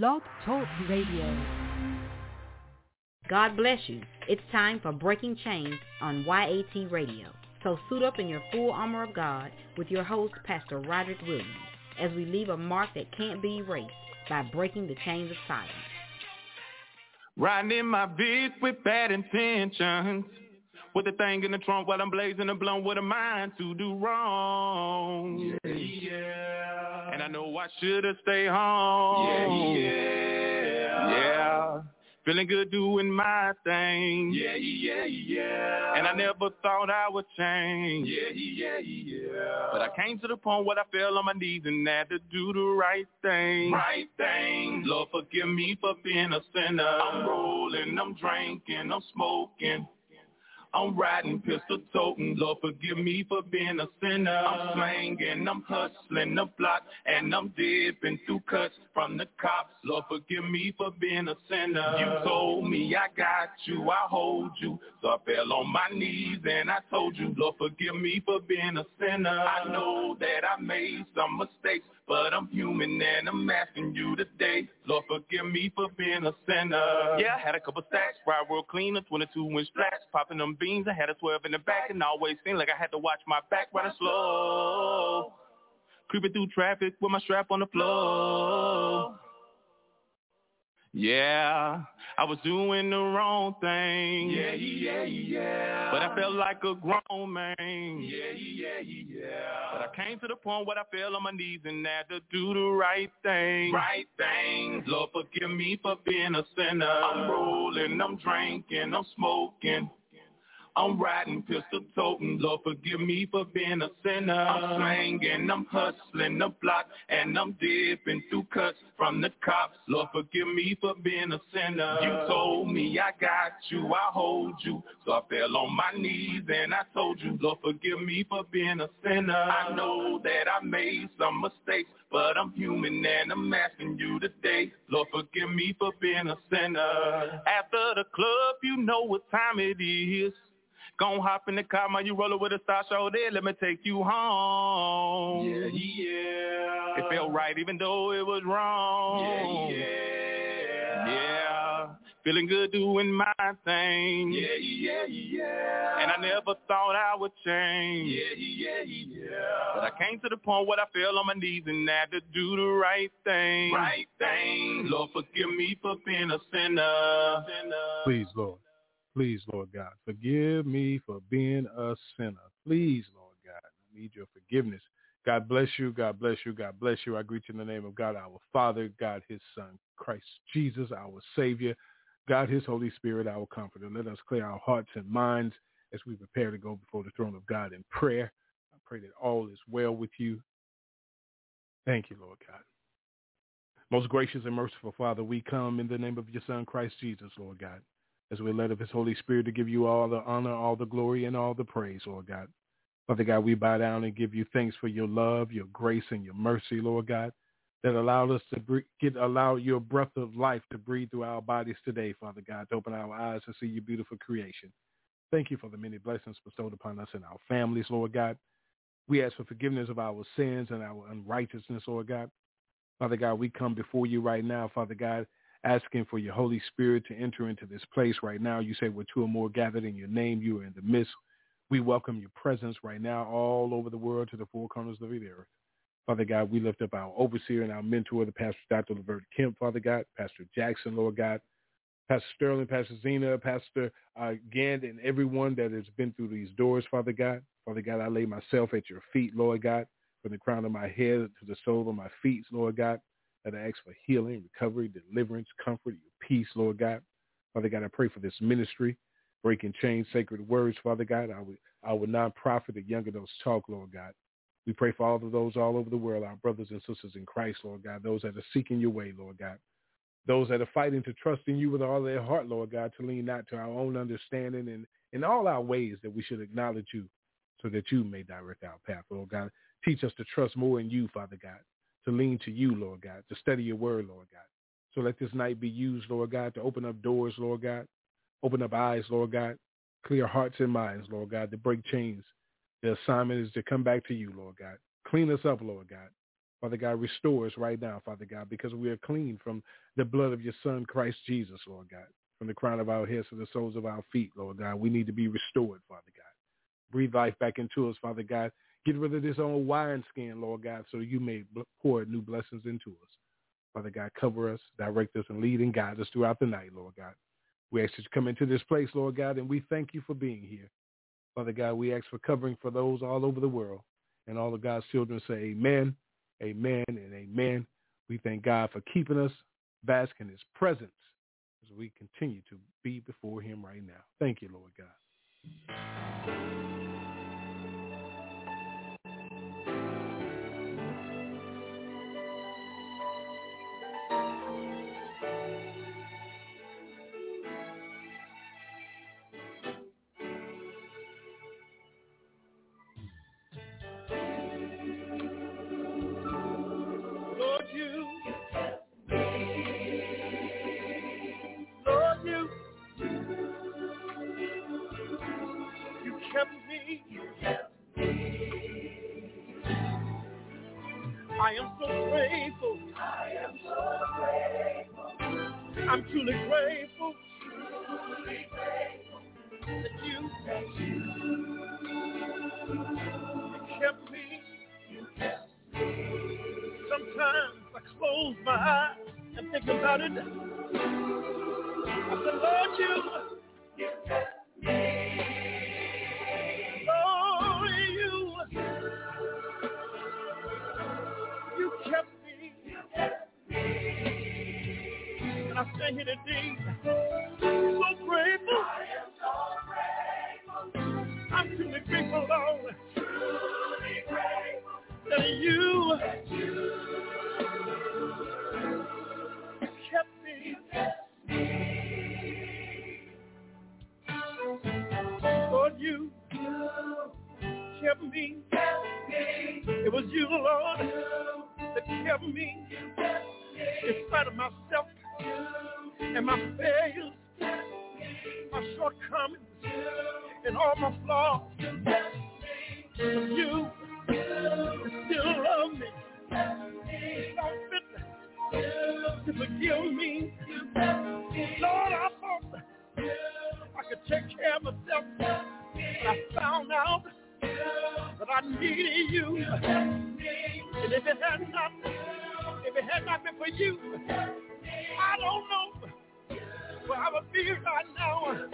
Blog Talk Radio. God bless you. It's time for Breaking Chains on YAT Radio. So suit up in your full armor of God with your host, Pastor Roderick Williams, as we leave a mark that can't be erased by breaking the chains of silence. Riding in my beat with bad intentions. With the thing in the trunk while I'm blazing a blunt with a mind to do wrong. Yeah, yeah. I know I should have stayed home. Yeah, yeah. Yeah. Feeling good doing my thing. Yeah, yeah, yeah. Yeah. And I never thought I would change. Yeah. Yeah, yeah, yeah. But I came to the point where I fell on my knees and had to do the right thing. Right thing. Lord, forgive me for being a sinner. I'm rolling, I'm drinking, I'm smoking. I'm riding pistol toting. Lord, forgive me for being a sinner. I'm slanging, I'm hustling the block, and I'm dipping through cuts from the cops. Lord, forgive me for being a sinner. You told me I got you, I hold you. So I fell on my knees and I told you, Lord, forgive me for being a sinner. I know that I made some mistakes, but I'm human and I'm asking you today. Lord, forgive me for being a sinner. Yeah, I had a couple stacks, ride real clean, a 22 inch flats, popping them beans. I had a 12 in the back and I always seemed like I had to watch my back riding slow. Creeping through traffic with my strap on the floor. Yeah, I was doing the wrong thing. Yeah, yeah, yeah. Yeah. But I felt like a grown man. Yeah, yeah, yeah, yeah. But I came to the point where I fell on my knees and had to do the right thing. Right thing. Lord, forgive me for being a sinner. I'm rolling, I'm drinking, I'm smoking. I'm riding pistol toting. Lord, forgive me for being a sinner. I'm slanging, I'm hustling the block, and I'm dipping through cuts from the cops. Lord, forgive me for being a sinner. You told me I got you, I hold you. So I fell on my knees and I told you, Lord, forgive me for being a sinner. I know that I made some mistakes, but I'm human and I'm asking you today. Lord, forgive me for being a sinner. After the club, you know what time it is. Gon' hop in the car, man, you rollin' with a star show there, let me take you home. Yeah, yeah. It felt right even though it was wrong. Yeah, yeah. Yeah. Feeling good doing my thing. Yeah, yeah, yeah. Yeah. And I never thought I would change. Yeah, yeah, yeah, yeah. But I came to the point where I fell on my knees and had to do the right thing. Right thing. Lord, forgive me for being a sinner. Please, Lord. Please, Lord God, forgive me for being a sinner. Please, Lord God, I need your forgiveness. God bless you. God bless you. God bless you. I greet you in the name of God, our Father, God, his Son, Christ Jesus, our Savior, God, his Holy Spirit, our Comforter. Let us clear our hearts and minds as we prepare to go before the throne of God in prayer. I pray that all is well with you. Thank you, Lord God. Most gracious and merciful Father, we come in the name of your Son, Christ Jesus, Lord God as we let of his Holy Spirit to give you all the honor, all the glory, and all the praise, Lord God. Father God, we bow down and give you thanks for your love, your grace, and your mercy, Lord God, that allowed us to get allow your breath of life to breathe through our bodies today, Father God, to open our eyes to see your beautiful creation. Thank you for the many blessings bestowed upon us and our families, Lord God. We ask for forgiveness of our sins and our unrighteousness, Lord God. Father God, we come before you right now, Father God, asking for your Holy Spirit to enter into this place right now. You say where two or more gathered in your name, you are in the midst. We welcome your presence right now all over the world to the four corners of the earth. Father God, we lift up our overseer and our mentor, the Pastor Dr. Levert Kemp, Father God, Pastor Jackson, Lord God, Pastor Sterling, Pastor Zena, Pastor uh, Gand, and everyone that has been through these doors, Father God. Father God, I lay myself at your feet, Lord God, from the crown of my head to the sole of my feet, Lord God that I ask for healing, recovery, deliverance, comfort, your peace, Lord God. Father God, I pray for this ministry, breaking chains, sacred words, Father God, I would our, our nonprofit, the Young Adults Talk, Lord God. We pray for all of those all over the world, our brothers and sisters in Christ, Lord God, those that are seeking your way, Lord God. Those that are fighting to trust in you with all their heart, Lord God, to lean not to our own understanding and in all our ways that we should acknowledge you so that you may direct our path, Lord God. Teach us to trust more in you, Father God to lean to you, Lord God, to study your word, Lord God. So let this night be used, Lord God, to open up doors, Lord God, open up eyes, Lord God, clear hearts and minds, Lord God, to break chains. The assignment is to come back to you, Lord God. Clean us up, Lord God. Father God, restore us right now, Father God, because we are clean from the blood of your Son, Christ Jesus, Lord God, from the crown of our heads to the soles of our feet, Lord God. We need to be restored, Father God. Breathe life back into us, Father God. Get rid of this old wineskin, Lord God, so you may pour new blessings into us. Father God, cover us, direct us, and lead and guide us throughout the night, Lord God. We ask that you come into this place, Lord God, and we thank you for being here. Father God, we ask for covering for those all over the world. And all of God's children say amen, amen, and amen. We thank God for keeping us, bask in his presence as we continue to be before him right now. Thank you, Lord God. me. You me. I am so grateful. I am so grateful. I'm truly grateful. Truly grateful. That you, that you, you kept me. You kept me. Sometimes I close my eyes and think about it. I said, Lord, you, you kept the Lord that kept me in spite of myself and my failures, my shortcomings, and all my flaws. But you still love me. So fit to forgive me. Lord, I thought I could take care of myself, but I found out that I needed you. And if it had not, if it had not been for you, I don't know where I would be right now.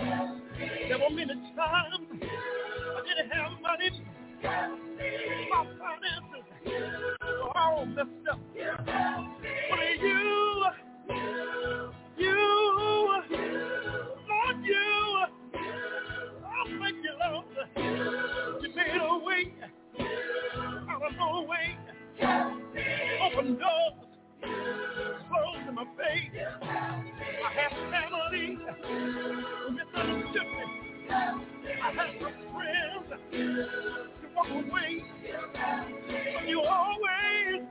There were many times I didn't have money. My finances were all messed up. I had some friends to walk away, you always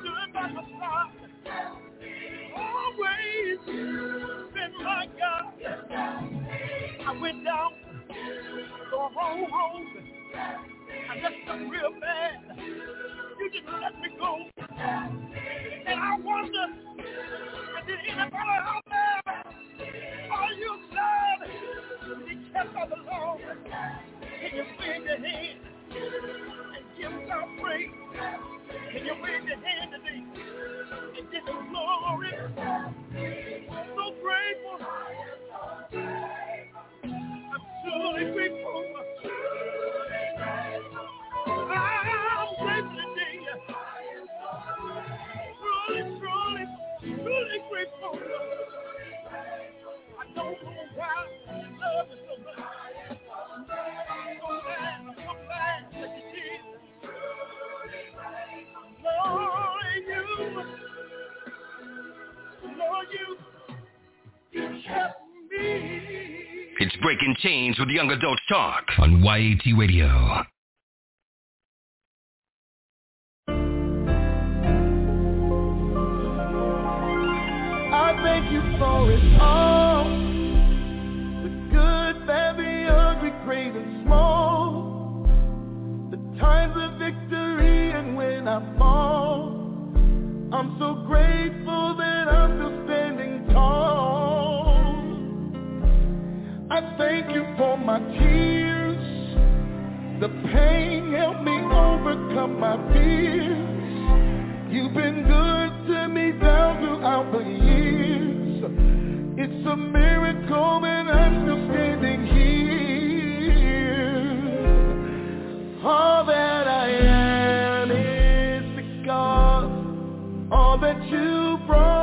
stood by my side. Always been my God. I went down the wrong road. I messed up real bad. You just let me go. And I wonder, did anybody out there, are you sad? That's all belongs. Can you wave your hand and give God praise? Can you wave your hand today and give Him glory? I'm so grateful. I'm truly grateful. I'm grateful today. Truly, truly, truly grateful. I don't know why love is so Breaking Chains with Young Adult Talk on YAT Radio. I thank you for it all. The good, bad, the ugly, great and small. The times of victory and when I fall. I'm so grateful that I'm still standing tall. I thank you for my tears. The pain helped me overcome my fears. You've been good to me down throughout the years. It's a miracle that I'm still standing here. All that you brought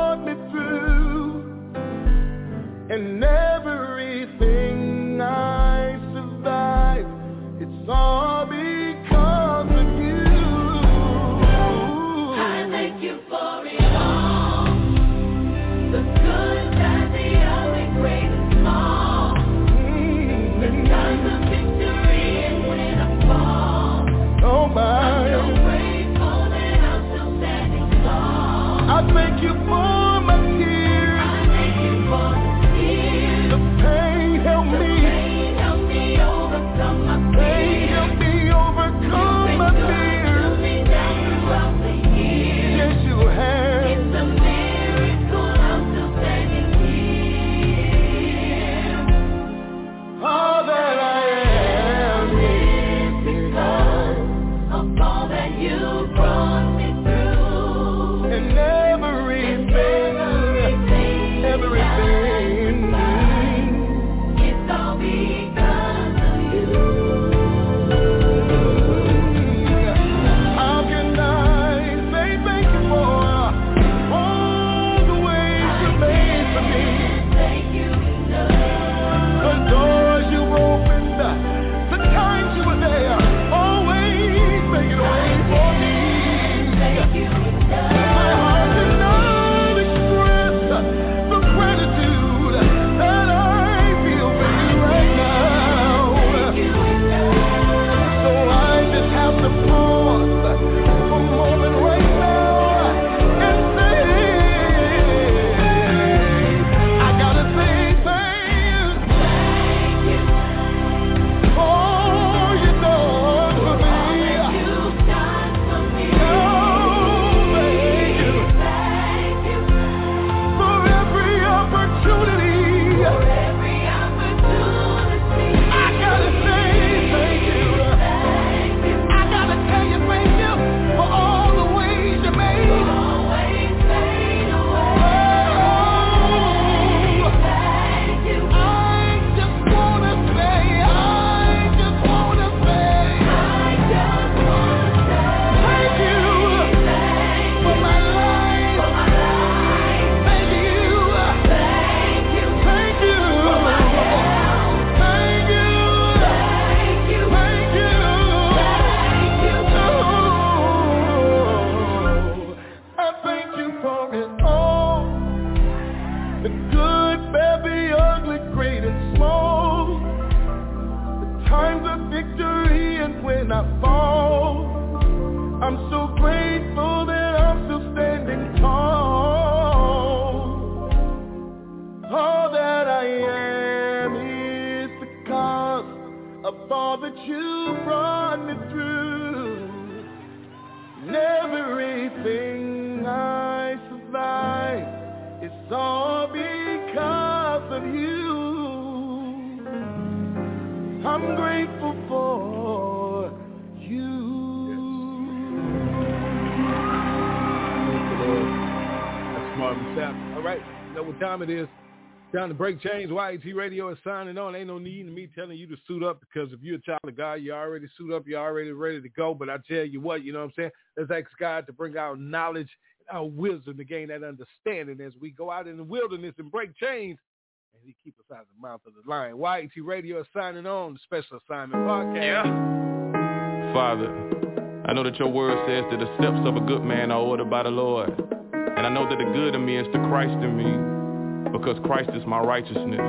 Time to break chains. YAT Radio is signing on. Ain't no need in me telling you to suit up because if you're a child of God, you already suit up. You're already ready to go. But I tell you what, you know what I'm saying? Let's ask God to bring our knowledge and our wisdom to gain that understanding as we go out in the wilderness and break chains. And he keep us out of the mouth of the lion. YAT Radio is signing on the special assignment podcast. Yeah. Father, I know that your word says that the steps of a good man are ordered by the Lord. And I know that the good in me is the Christ in me because Christ is my righteousness.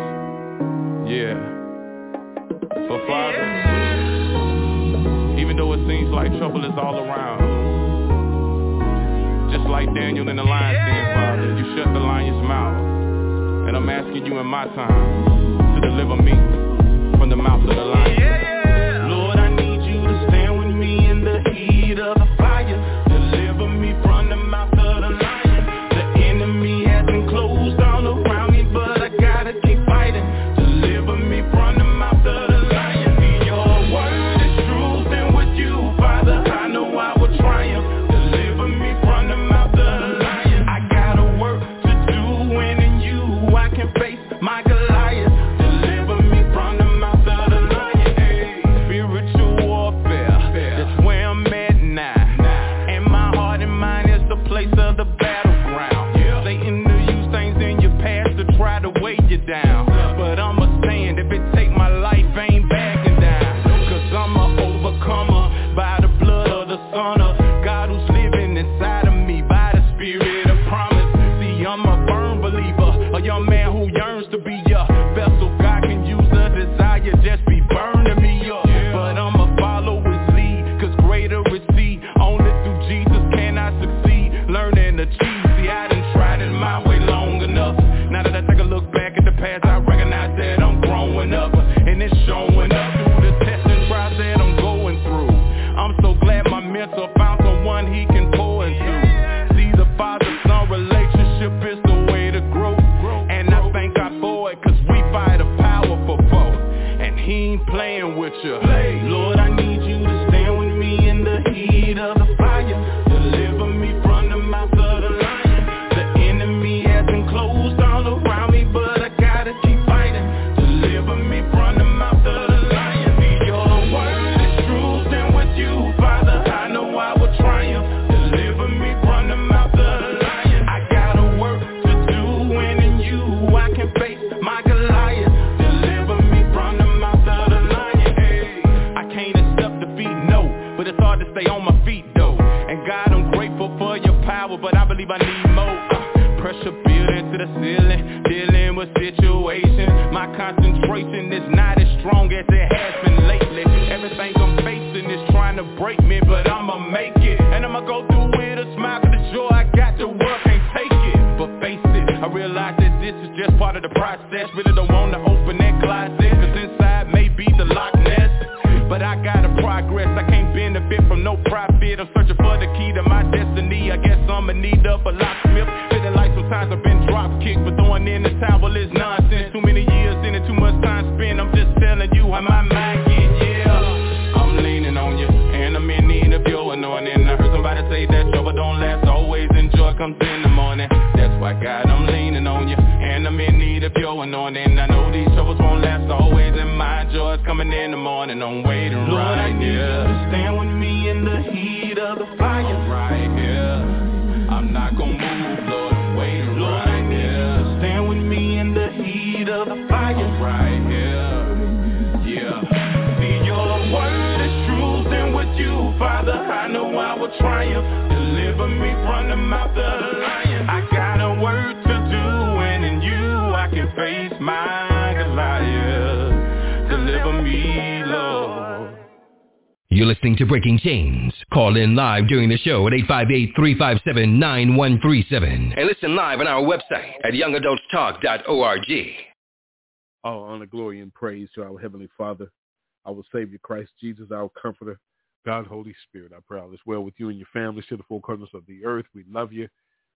Yeah. So Father, even though it seems like trouble is all around, just like Daniel in the lion's den, Father, you shut the lion's mouth. And I'm asking you in my time to deliver me from the mouth of the lion. 358-357-9137. And listen live on our website at youngadultstalk.org. All honor, glory, and praise to our Heavenly Father, our Savior Christ Jesus, our Comforter, God, Holy Spirit. I pray all is well with you and your families to the four corners of the earth. We love you.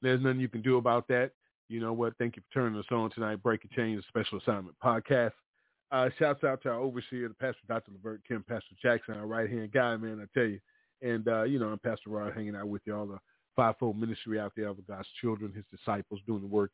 There's nothing you can do about that. You know what? Thank you for turning us on tonight. Break Change chains, special assignment podcast. Uh, shouts out to our overseer, the Pastor Dr. Levert Kemp, Pastor Jackson, our right hand guy, man. I tell you, and, uh, you know, I'm Pastor Rod hanging out with you, all the fivefold ministry out there of God's children, his disciples doing the work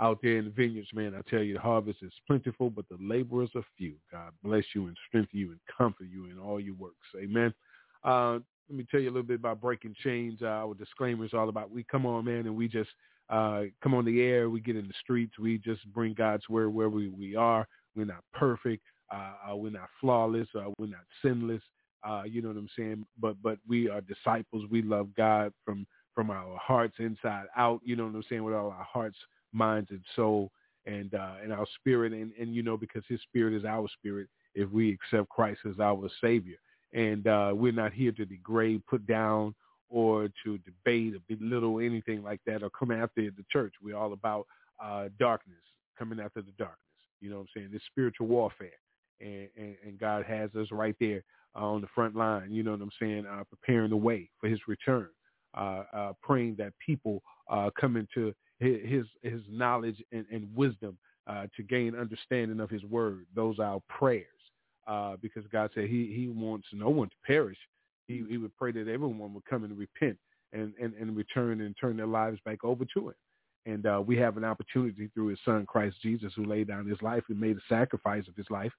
out there in the vineyards, man. I tell you, the harvest is plentiful, but the laborers are few. God bless you and strengthen you and comfort you in all your works. Amen. Uh, let me tell you a little bit about breaking chains. Uh, our disclaimer is all about we come on, man, and we just uh, come on the air. We get in the streets. We just bring God's word where we, we are. We're not perfect. Uh, uh, we're not flawless. Uh, we're not sinless. Uh, you know what I'm saying? But but we are disciples. We love God from from our hearts inside out. You know what I'm saying? With all our hearts, minds, and soul, and uh, and our spirit. And and you know because His Spirit is our spirit. If we accept Christ as our Savior, and uh, we're not here to degrade, put down, or to debate or belittle anything like that, or come after the church. We're all about uh, darkness, coming after the darkness. You know what I'm saying? It's spiritual warfare. And, and, and God has us right there uh, on the front line, you know what I'm saying, uh, preparing the way for his return, uh, uh, praying that people uh, come into his, his knowledge and, and wisdom uh, to gain understanding of his word. Those are our prayers uh, because God said he, he wants no one to perish. He, he would pray that everyone would come and repent and, and, and return and turn their lives back over to him. And uh, we have an opportunity through his son, Christ Jesus, who laid down his life and made a sacrifice of his life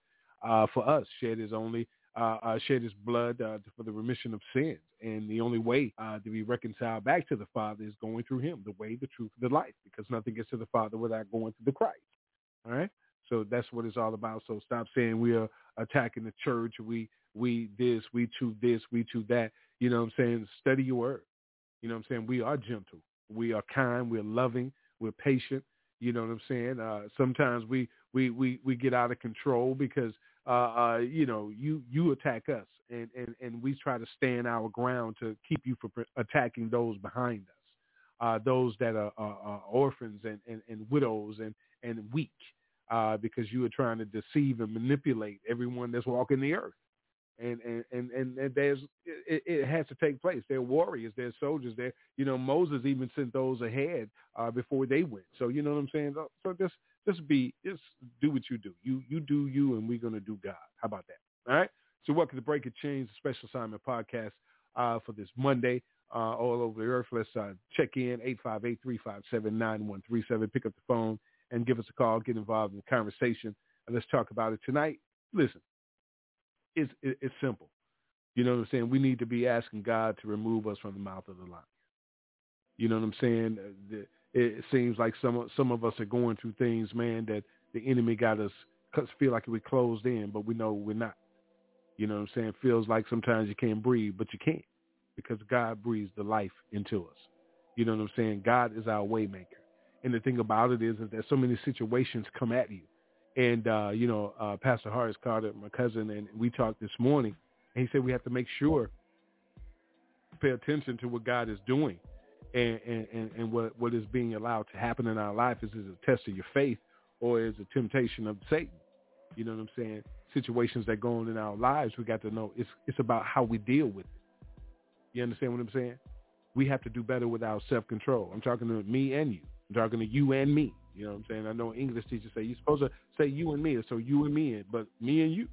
uh, for us, shed his only, uh, uh, shed his blood uh, for the remission of sins. And the only way uh, to be reconciled back to the Father is going through him, the way, the truth, the life, because nothing gets to the Father without going through the Christ. All right? So that's what it's all about. So stop saying we are attacking the church. We we this, we to this, we to that. You know what I'm saying? Study your word. You know what I'm saying? We are gentle. We are kind. We're loving. We're patient. You know what I'm saying? Uh, sometimes we, we, we, we get out of control because, uh, uh, you know, you, you attack us and, and, and we try to stand our ground to keep you from attacking those behind us. Uh, those that are, are, are orphans and, and, and widows and, and weak uh, because you are trying to deceive and manipulate everyone that's walking the earth and and and and, there's it, it, has to take place. They're warriors, they're soldiers. They're you know Moses even sent those ahead uh, before they went. So you know what I'm saying. So just just be just do what you do. You you do you, and we're gonna do God. How about that? All right. So welcome to Breaking Chains, a special assignment podcast uh, for this Monday. Uh, all over the earth. Let's uh, check in 858-357-9137. Pick up the phone and give us a call. Get involved in the conversation. And let's talk about it tonight. Listen, it's, it's simple. You know what I'm saying? We need to be asking God to remove us from the mouth of the lion. You know what I'm saying? Uh, it seems like some some of us are going through things, man, that the enemy got us feel like we're closed in, but we know we're not. You know what I'm saying? Feels like sometimes you can't breathe, but you can't because God breathes the life into us. You know what I'm saying? God is our waymaker. And the thing about it is, is that so many situations come at you and, uh, you know, uh, Pastor Horace Carter, my cousin, and we talked this morning, and he said we have to make sure, pay attention to what God is doing and, and, and what, what is being allowed to happen in our life. Is it a test of your faith or is a temptation of Satan? You know what I'm saying? Situations that go on in our lives, we got to know it's, it's about how we deal with it. You understand what I'm saying? We have to do better with our self-control. I'm talking to me and you. I'm talking to you and me. You know what I'm saying? I know English teachers say you're supposed to say you and me, so you and me, but me and you,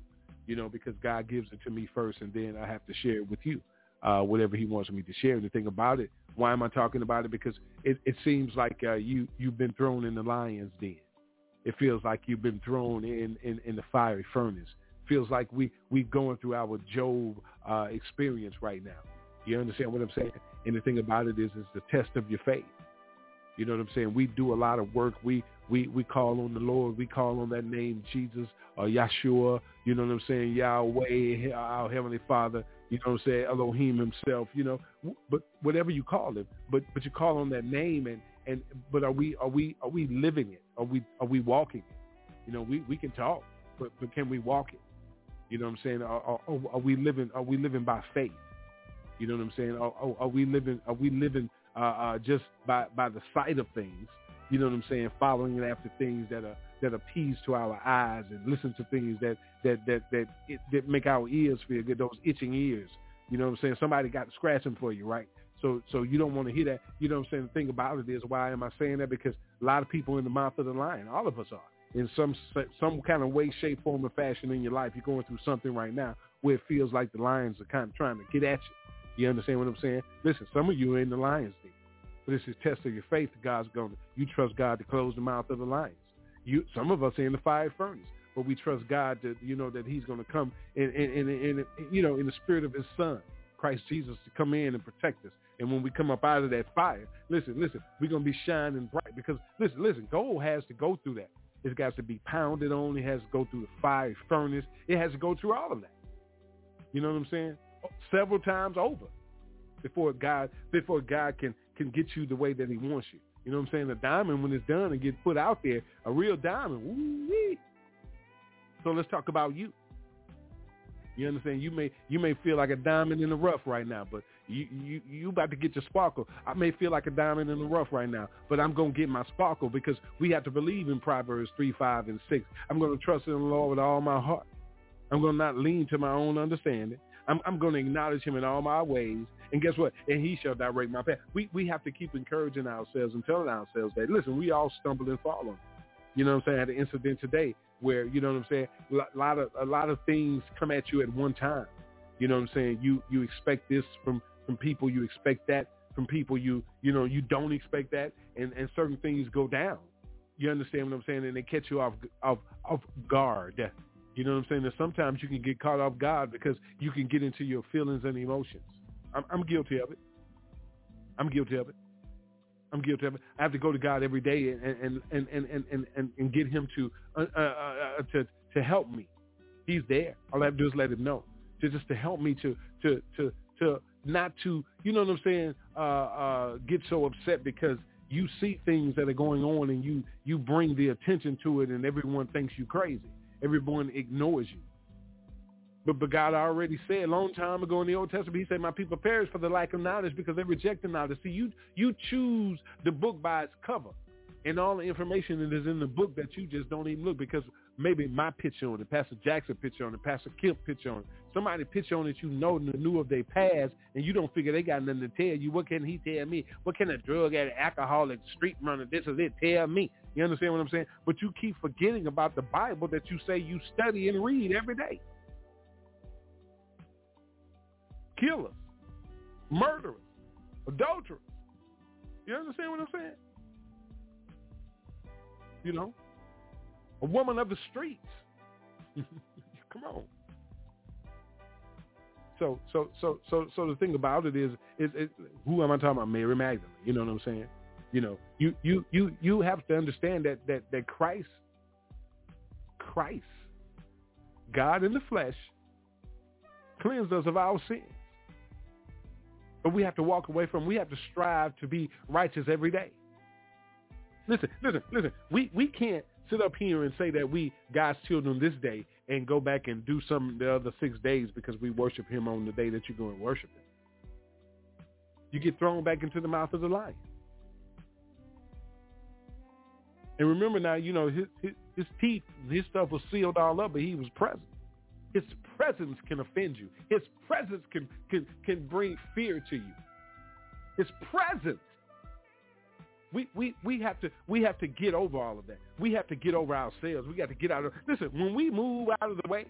you know, because God gives it to me first, and then I have to share it with you, uh, whatever He wants me to share. And the thing about it, why am I talking about it? Because it, it seems like uh, you you've been thrown in the lion's den. It feels like you've been thrown in in, in the fiery furnace. Feels like we we going through our Job uh, experience right now. You understand what I'm saying? And the thing about it is, it's the test of your faith. You know what I'm saying? We do a lot of work. We we we call on the Lord. We call on that name, Jesus or Yeshua. You know what I'm saying? Yahweh, our heavenly Father. You know what I'm saying? Elohim Himself. You know, but whatever you call Him, but but you call on that name, and and but are we are we are we living it? Are we are we walking it? You know, we we can talk, but but can we walk it? You know what I'm saying? Are, are, are we living? Are we living by faith? You know what I'm saying? Are, are, are we living? Are we living uh, uh, just by by the sight of things. You know what I'm saying? Following after things that are that appease to our eyes and listen to things that that that that it, that make our ears feel good. Those itching ears. You know what I'm saying? Somebody got scratching for you, right? So so you don't want to hear that. You know what I'm saying? The thing about it is, why am I saying that? Because a lot of people in the mouth of the lion. All of us are in some some kind of way, shape, form, or fashion in your life. You're going through something right now where it feels like the lions are kind of trying to get at you. You understand what I'm saying? Listen, some of you are in the lion's den. But this is test of your faith. God's going to, you trust God to close the mouth of the lions. You, some of us are in the fire furnace, but we trust God to, you know, that he's going to come in, in, in, in, you know, in the spirit of his son, Christ Jesus, to come in and protect us. And when we come up out of that fire, listen, listen, we're going to be shining bright because listen, listen, gold has to go through that. It's got to be pounded on. It has to go through the fire furnace. It has to go through all of that. You know what I'm saying? several times over before God before God can can get you the way that He wants you. You know what I'm saying? A diamond when it's done and gets put out there, a real diamond. Woo-wee. So let's talk about you. You understand? You may you may feel like a diamond in the rough right now, but you you you about to get your sparkle. I may feel like a diamond in the rough right now, but I'm gonna get my sparkle because we have to believe in Proverbs three, five, and six. I'm gonna trust in the Lord with all my heart. I'm gonna not lean to my own understanding. I'm, I'm to acknowledge him in all my ways. And guess what? And he shall direct my path. We, we have to keep encouraging ourselves and telling ourselves that, listen, we all stumble and fall on. You know what I'm saying? I had an incident today where, you know what I'm saying? A lot of, a lot of things come at you at one time. You know what I'm saying? You, you expect this from, from people. You expect that from people. You, you know, you don't expect that. And, and certain things go down. You understand what I'm saying? And they catch you off, off, off guard. You know what I'm saying? That sometimes you can get caught off guard because you can get into your feelings and emotions. I'm, I'm guilty of it. I'm guilty of it. I'm guilty of it. I have to go to God every day and and and and and and, and, get Him to uh, uh, uh, to to help me. He's there. All I have to do is let Him know, to just to help me to to to to not to you know what I'm saying. Uh, uh, get so upset because you see things that are going on and you you bring the attention to it and everyone thinks you crazy. Everyone ignores you. But, but God already said a long time ago in the Old Testament, he said, my people perish for the lack of knowledge because they reject the knowledge. See, you, you choose the book by its cover and all the information that is in the book that you just don't even look because maybe my picture on it, Pastor Jackson picture on it, Pastor Kemp picture on it, somebody picture on it you know knew of their past and you don't figure they got nothing to tell you. What can he tell me? What can a drug addict, alcoholic, street runner, this or that tell me? You understand what I'm saying? But you keep forgetting about the Bible that you say you study and read every day. Killers, murderers, adulterers. You understand what I'm saying? You know, a woman of the streets. Come on. So, so, so, so, so the thing about it is, is, is, who am I talking about? Mary Magdalene. You know what I'm saying? You know, you, you, you, you have to understand that, that, that Christ, Christ, God in the flesh, cleansed us of our sins. But we have to walk away from, we have to strive to be righteous every day. Listen, listen, listen. We, we can't sit up here and say that we God's children this day and go back and do some the other six days because we worship him on the day that you're going to worship him. You get thrown back into the mouth of the lion. And remember now, you know, his, his, his teeth, his stuff was sealed all up, but he was present. His presence can offend you. His presence can, can, can bring fear to you. His presence we, we, we have to we have to get over all of that. We have to get over ourselves. We got to get out of listen, when we move out of the way,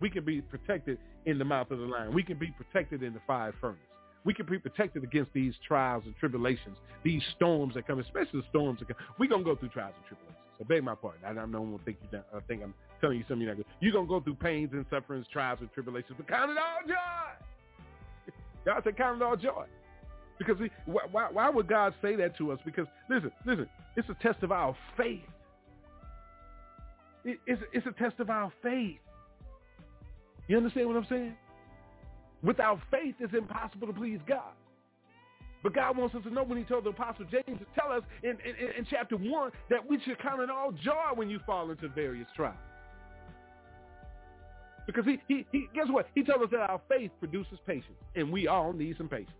we can be protected in the mouth of the lion. We can be protected in the fire furnace. We can be protected against these trials and tribulations, these storms that come, especially the storms that come. We're going to go through trials and tribulations. So beg my pardon. I, I don't want to think you I think I'm telling you something you're not good. You're going to go through pains and sufferings, trials and tribulations, but count it all joy. God said count it all joy. Because we, why, why would God say that to us? Because listen, listen, it's a test of our faith. It, it's, it's a test of our faith. You understand what I'm saying? Without faith, it's impossible to please God. But God wants us to know when he told the Apostle James to tell us in, in, in chapter 1 that we should count it all joy when you fall into various trials. Because he, he, he guess what? He told us that our faith produces patience, and we all need some patience.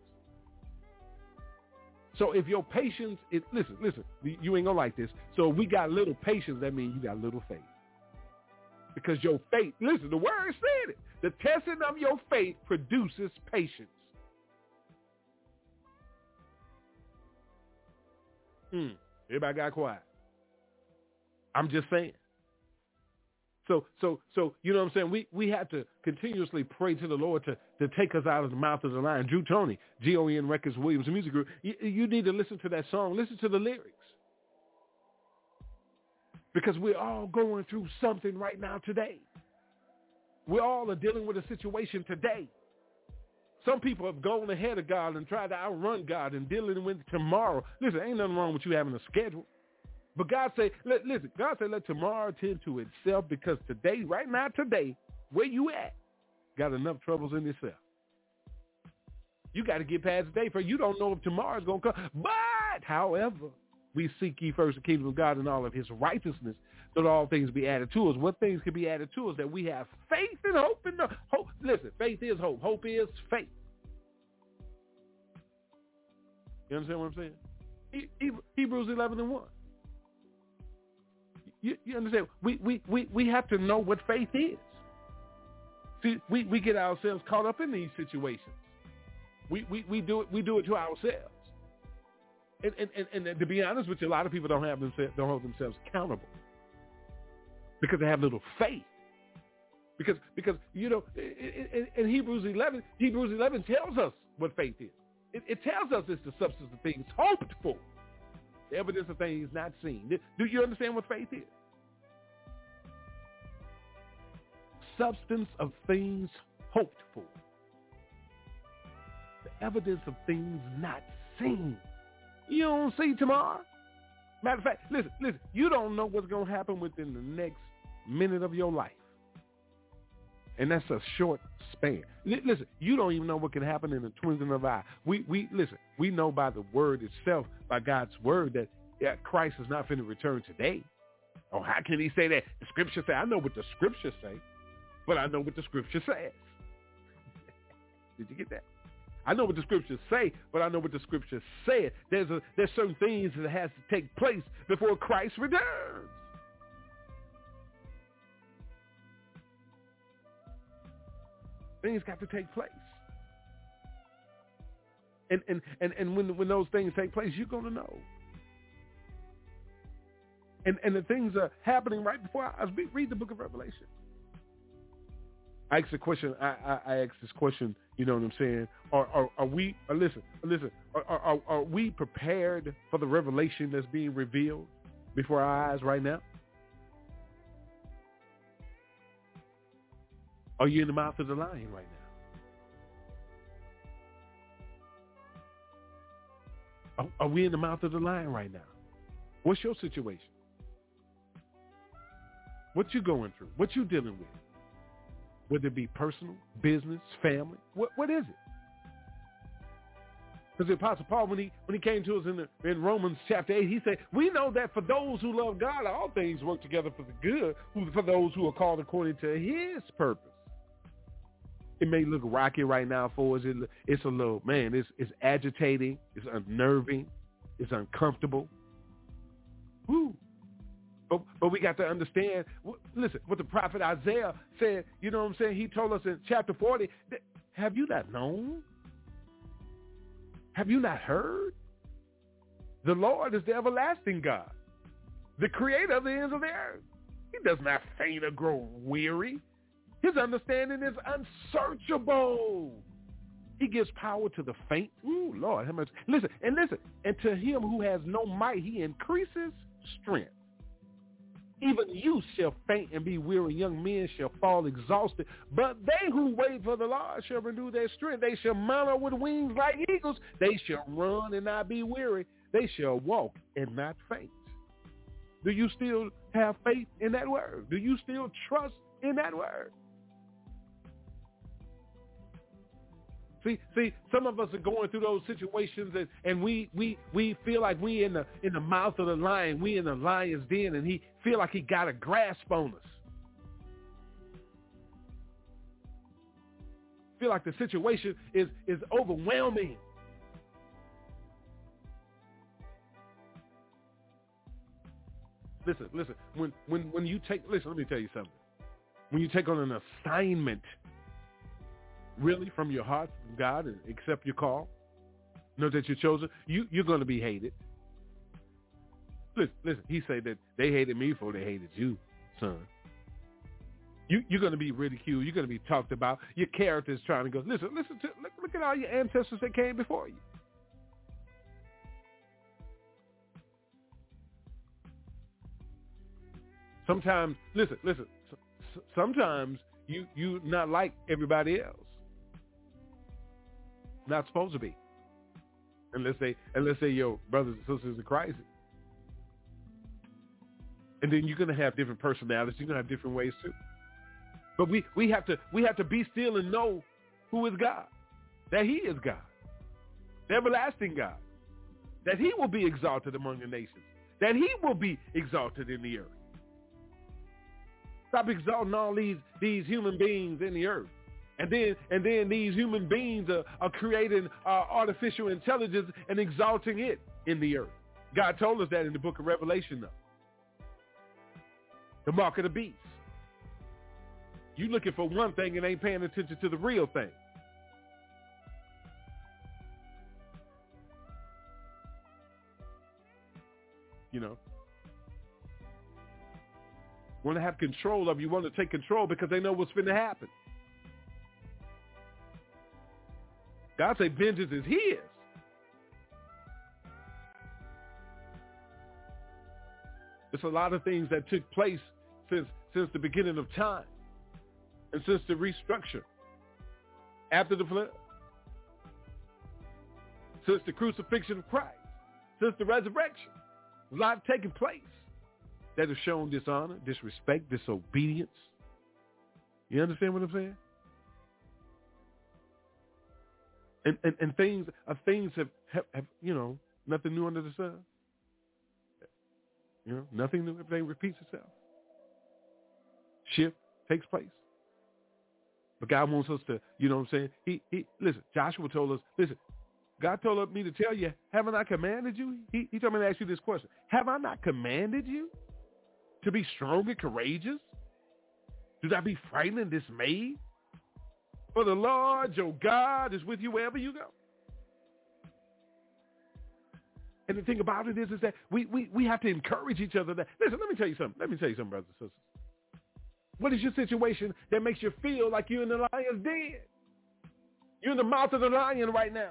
So if your patience is, listen, listen, you ain't gonna like this. So if we got little patience, that means you got little faith. Because your faith, listen, the word said it. The testing of your faith produces patience. Hmm. Everybody got quiet. I'm just saying. So, so, so, you know what I'm saying? We, we have to continuously pray to the Lord to, to take us out of the mouth of the lion. Drew Tony, G-O-N Records Williams Music Group. You, you need to listen to that song. Listen to the lyrics. Because we're all going through something right now today. We all are dealing with a situation today. Some people have gone ahead of God and tried to outrun God and dealing with tomorrow. Listen, ain't nothing wrong with you having a schedule. But God say, listen, God said let tomorrow tend to itself because today, right now, today, where you at, got enough troubles in itself. You got to get past today for you don't know if tomorrow's going to come. But, however, we seek ye first the kingdom of God and all of his righteousness, that all things be added to us. What things can be added to us? That we have faith and hope the hope. Listen, faith is hope. Hope is faith. You understand what I'm saying? Hebrews 11 and 1. You, you understand? We, we, we, we have to know what faith is. See, we, we get ourselves caught up in these situations. We, we, we do it we do it to ourselves. And, and, and, and to be honest with you, a lot of people don't have don't hold themselves accountable because they have little faith. Because because you know in, in Hebrews eleven Hebrews eleven tells us what faith is. It, it tells us it's the substance of things hoped for, the evidence of things not seen. Do you understand what faith is? Substance of things hoped for. The evidence of things not seen. You don't see tomorrow. Matter of fact, listen, listen, you don't know what's going to happen within the next minute of your life. And that's a short span. L- listen, you don't even know what can happen in the twinkling of an eye. We, we, listen, we know by the word itself, by God's word, that yeah, Christ is not going to return today. Oh, how can he say that? The scripture say, I know what the scripture say, but I know what the scripture says. Did you get that? I know what the scriptures say, but I know what the scriptures said. There's a there's certain things that has to take place before Christ returns. Things got to take place. And and, and, and when when those things take place, you're gonna know. And and the things are happening right before eyes. Read the book of Revelation. I asked a question. I, I, I asked this question. You know what I'm saying? Are are, are we? Uh, uh, are, listen, listen. Are, are are we prepared for the revelation that's being revealed before our eyes right now? Are you in the mouth of the lion right now? Are, are we in the mouth of the lion right now? What's your situation? What you going through? What you dealing with? Whether it be personal, business, family, what what is it? Because the Apostle Paul, when he when he came to us in the, in Romans chapter eight, he said, "We know that for those who love God, all things work together for the good, for those who are called according to His purpose." It may look rocky right now for us. It, it's a little man. It's it's agitating. It's unnerving. It's uncomfortable. Woo. But, but we got to understand, listen, what the prophet Isaiah said, you know what I'm saying? He told us in chapter 40, have you not known? Have you not heard? The Lord is the everlasting God, the creator of the ends of the earth. He does not faint or grow weary. His understanding is unsearchable. He gives power to the faint. Ooh, Lord, how much? Listen, and listen, and to him who has no might, he increases strength. Even youth shall faint and be weary. Young men shall fall exhausted. But they who wait for the Lord shall renew their strength. They shall mount up with wings like eagles. They shall run and not be weary. They shall walk and not faint. Do you still have faith in that word? Do you still trust in that word? See, see, some of us are going through those situations, and, and we, we, we feel like we in the in the mouth of the lion, we in the lion's den, and he feel like he got a grasp on us. Feel like the situation is is overwhelming. Listen, listen. When when when you take listen, let me tell you something. When you take on an assignment really from your heart from God and accept your call, know that you're chosen, you, you're going to be hated. Listen, listen, he said that they hated me before they hated you, son. You, you're going to be ridiculed. You're going to be talked about. Your character is trying to go, listen, listen to, look, look at all your ancestors that came before you. Sometimes, listen, listen, sometimes you, you're not like everybody else. Not supposed to be. Unless they unless they your brothers and sisters in Christ. And then you're gonna have different personalities, you're gonna have different ways too. But we, we have to we have to be still and know who is God. That he is God. The everlasting God. That he will be exalted among the nations. That he will be exalted in the earth. Stop exalting all these, these human beings in the earth. And then, and then these human beings are, are creating uh, artificial intelligence and exalting it in the earth. God told us that in the book of Revelation, though. The mark of the beast. You looking for one thing and ain't paying attention to the real thing. You know. Want to have control of you, want to take control because they know what's going to happen. God say vengeance is his. It's a lot of things that took place since since the beginning of time and since the restructure after the flood, since the crucifixion of Christ, since the resurrection. A lot taking place that have shown dishonor, disrespect, disobedience. You understand what I'm saying? And, and, and things uh, things have, have, have, you know, nothing new under the sun. You know, nothing new. Everything repeats itself. Shift takes place. But God wants us to, you know what I'm saying? He, he, listen, Joshua told us, listen, God told me to tell you, haven't I commanded you? He, he told me to ask you this question. Have I not commanded you to be strong and courageous? Do not be frightened and dismayed? For the Lord your God is with you wherever you go. And the thing about it is, is that we, we, we have to encourage each other. That listen, let me tell you something. Let me tell you something, brothers and sisters. What is your situation that makes you feel like you're in the lion's den? You're in the mouth of the lion right now.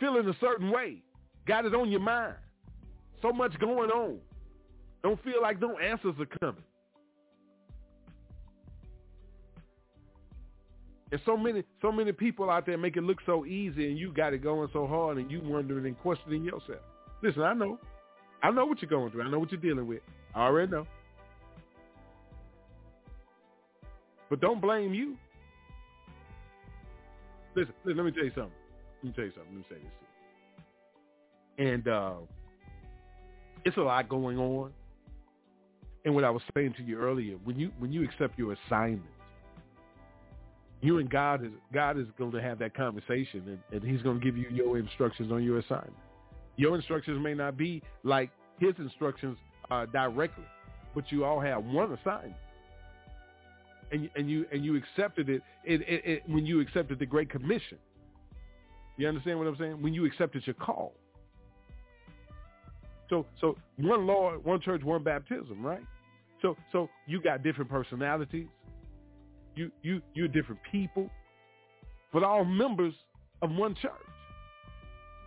Feeling a certain way. God is on your mind. So much going on. Don't feel like no answers are coming. And so many, so many people out there make it look so easy, and you got it going so hard, and you wondering and questioning yourself. Listen, I know, I know what you're going through. I know what you're dealing with. I already know. But don't blame you. Listen, listen, let me tell you something. Let me tell you something. Let me say this. To you. And uh, it's a lot going on. And what I was saying to you earlier, when you when you accept your assignment, you and God is God is going to have that conversation, and, and He's going to give you your instructions on your assignment. Your instructions may not be like His instructions uh, directly, but you all have one assignment, and and you and you accepted it, it, it, it when you accepted the Great Commission. You understand what I'm saying? When you accepted your call. So so one Lord, one church, one baptism, right? So so you got different personalities. You you you're different people, but all members of one church.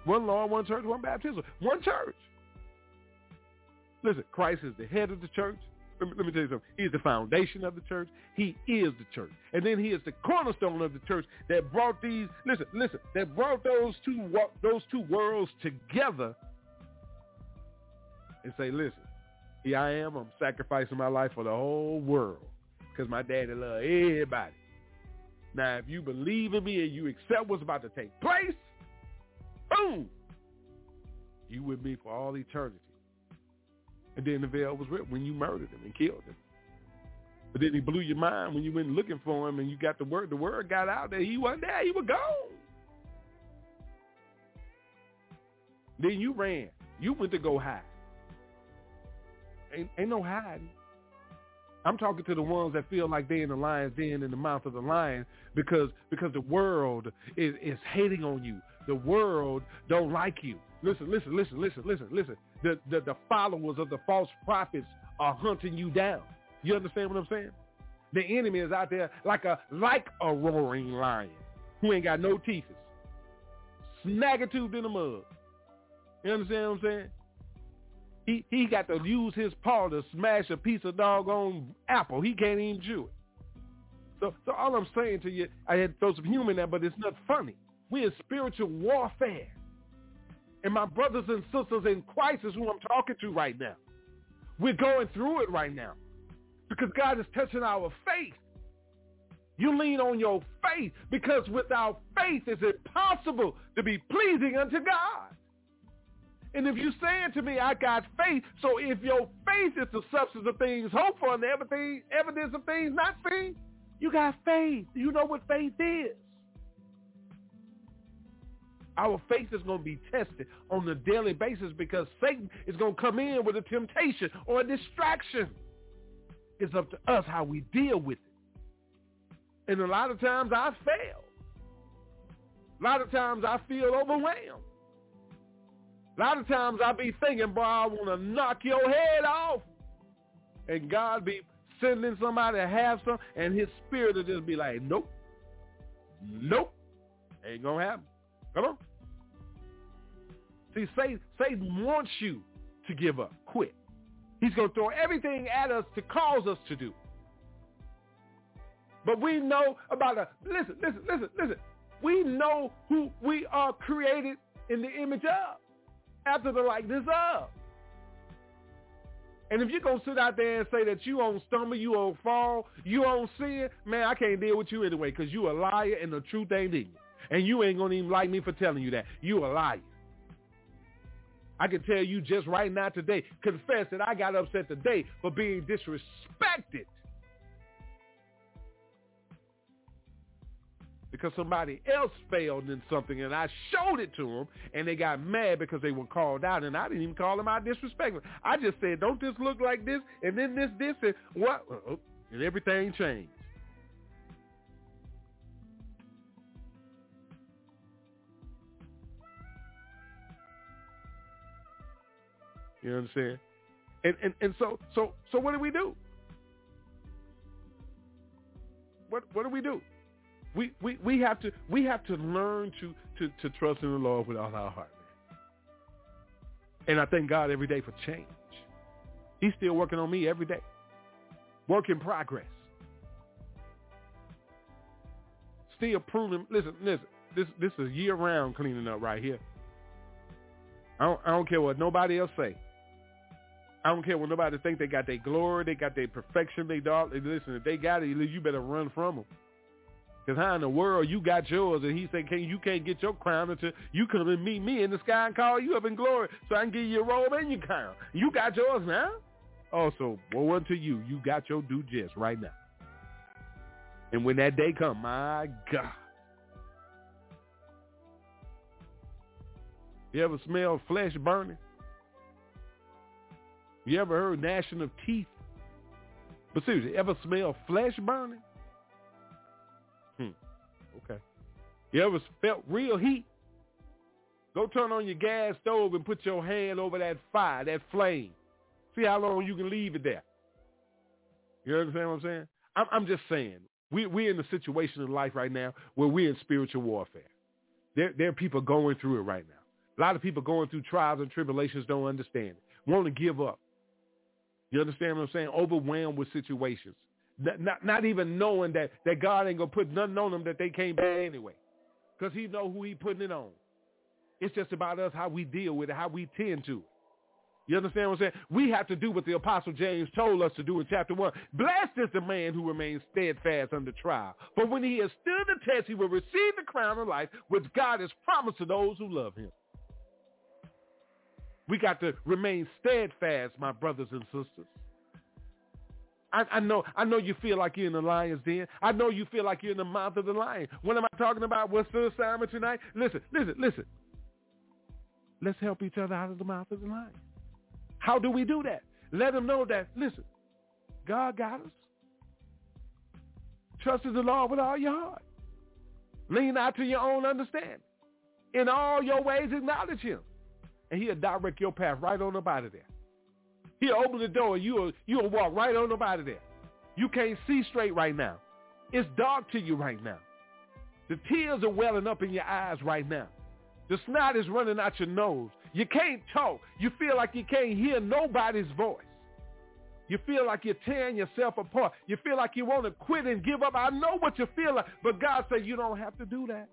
One Lord, one church, one baptism, one church. Listen, Christ is the head of the church. Let me, let me tell you something. He is the foundation of the church. He is the church. And then he is the cornerstone of the church that brought these, listen, listen, that brought those two, those two worlds together and say, listen, here I am. I'm sacrificing my life for the whole world because my daddy loves everybody. Now, if you believe in me and you accept what's about to take place, boom, you with me for all eternity. And then the veil was ripped when you murdered him and killed him. But then he blew your mind when you went looking for him and you got the word. The word got out that he wasn't there. He was gone. Then you ran. You went to go hide. Ain't, ain't no hiding. I'm talking to the ones that feel like they in the lion's den in the mouth of the lion because because the world is, is hating on you. The world don't like you. Listen, listen, listen, listen, listen, listen. The, the the followers of the false prophets are hunting you down. You understand what I'm saying? The enemy is out there like a like a roaring lion who ain't got no teeth. Snaggletooth in the mud. You understand what I'm saying? He he got to use his paw to smash a piece of doggone apple. He can't even chew it. So so all I'm saying to you, I had to throw some humor in there, but it's not funny. We're in spiritual warfare. And my brothers and sisters in Christ is who I'm talking to right now. We're going through it right now because God is touching our faith. You lean on your faith because without faith it's impossible to be pleasing unto God. And if you're saying to me, I got faith, so if your faith is the substance of things hoped for and the everything, evidence of things not seen, you got faith. You know what faith is. Our faith is going to be tested on a daily basis because Satan is going to come in with a temptation or a distraction. It's up to us how we deal with it. And a lot of times I fail. A lot of times I feel overwhelmed. A lot of times I be thinking, boy, I want to knock your head off. And God be sending somebody to have some, and his spirit will just be like, nope, nope, ain't going to happen. Come on. See, Satan, Satan wants you to give up, quit. He's going to throw everything at us to cause us to do. But we know about a, listen, listen, listen, listen. we know who we are created in the image of, after the likeness of. And if you're going to sit out there and say that you on stumble, you on fall, you on sin, man, I can't deal with you anyway because you a liar and the truth ain't in you. And you ain't going to even like me for telling you that. You a liar. I can tell you just right now today, confess that I got upset today for being disrespected. Because somebody else failed in something and I showed it to them and they got mad because they were called out and I didn't even call them out disrespectful. I just said, don't this look like this and then this, this and what? Uh, oh, and everything changed. You understand? And and and so so so what do we do? What what do we do? We we we have to we have to learn to to to trust in the Lord with all our heart. Man. And I thank God every day for change. He's still working on me every day. Work in progress. Still pruning. Listen, listen. This this is year round cleaning up right here. I don't, I don't care what nobody else say. I don't care what nobody think they got their glory, they got their perfection, they dog. Listen, if they got it, you better run from them. Because how in the world you got yours and he said, can, you can't get your crown until you come and meet me in the sky and call you up in glory so I can give you a robe and your crown. You got yours now? Also, woe unto you. You got your due just right now. And when that day come, my God. You ever smell flesh burning? You ever heard gnashing of teeth? But seriously, ever smell flesh burning? You ever felt real heat? Go turn on your gas stove and put your hand over that fire, that flame. See how long you can leave it there. You understand what I'm saying? I'm, I'm just saying, we, we're in a situation in life right now where we're in spiritual warfare. There, there are people going through it right now. A lot of people going through trials and tribulations don't understand it, want to give up. You understand what I'm saying? Overwhelmed with situations. Not, not, not even knowing that, that God ain't going to put nothing on them that they can't bear anyway. Because he know who he putting it on. It's just about us how we deal with it, how we tend to it. You understand what I'm saying? We have to do what the Apostle James told us to do in chapter 1. Blessed is the man who remains steadfast under trial. For when he has stood the test, he will receive the crown of life, which God has promised to those who love him. We got to remain steadfast, my brothers and sisters. I, I, know I know you feel like you're in the lion's den. I know you feel like you're in the mouth of the lion. What am I talking about? What's the assignment tonight? Listen, listen, listen. Let's help each other out of the mouth of the lion. How do we do that? Let them know that, listen, God got us. Trust in the Lord with all your heart. Lean not to your own understanding. In all your ways acknowledge him and he'll direct your path right on up out of there. He'll open the door and you'll, you'll walk right on of there. You can't see straight right now. It's dark to you right now. The tears are welling up in your eyes right now. The snot is running out your nose. You can't talk. You feel like you can't hear nobody's voice. You feel like you're tearing yourself apart. You feel like you want to quit and give up. I know what you feel like, but God said you don't have to do that.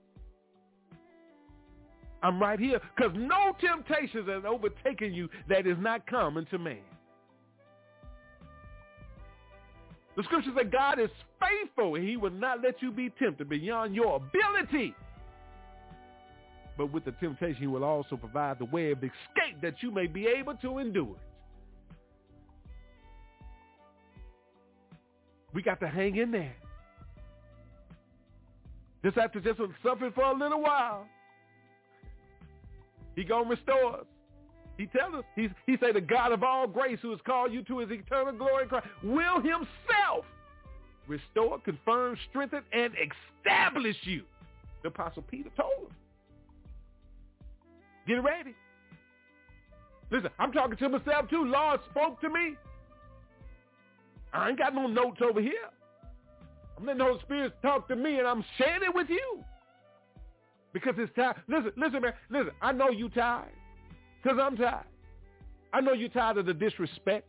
I'm right here because no temptations has overtaken you that is not common to man. The scripture says God is faithful and he will not let you be tempted beyond your ability. But with the temptation, he will also provide the way of escape that you may be able to endure it. We got to hang in there. Just after just suffering for a little while, he gonna restore us. He tells us, he's, he say the God of all grace who has called you to his eternal glory in Christ will himself restore, confirm, strengthen, and establish you. The Apostle Peter told him. Get ready. Listen, I'm talking to myself too. Lord spoke to me. I ain't got no notes over here. I'm letting the Holy Spirit talk to me and I'm sharing it with you. Because it's time. Listen, listen, man. Listen, I know you tired. Because I'm tired. I know you're tired of the disrespect.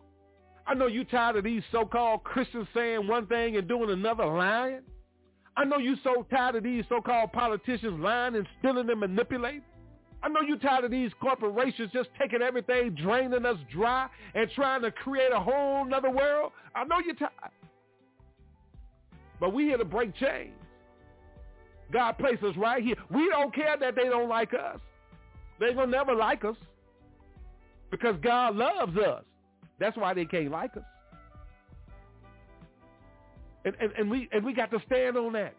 I know you're tired of these so-called Christians saying one thing and doing another lying. I know you're so tired of these so-called politicians lying and stealing and manipulating. I know you're tired of these corporations just taking everything, draining us dry, and trying to create a whole nother world. I know you're tired. But we here to break chains. God placed us right here. We don't care that they don't like us. They're gonna never like us. Because God loves us. That's why they can't like us. And, and, and we and we got to stand on that.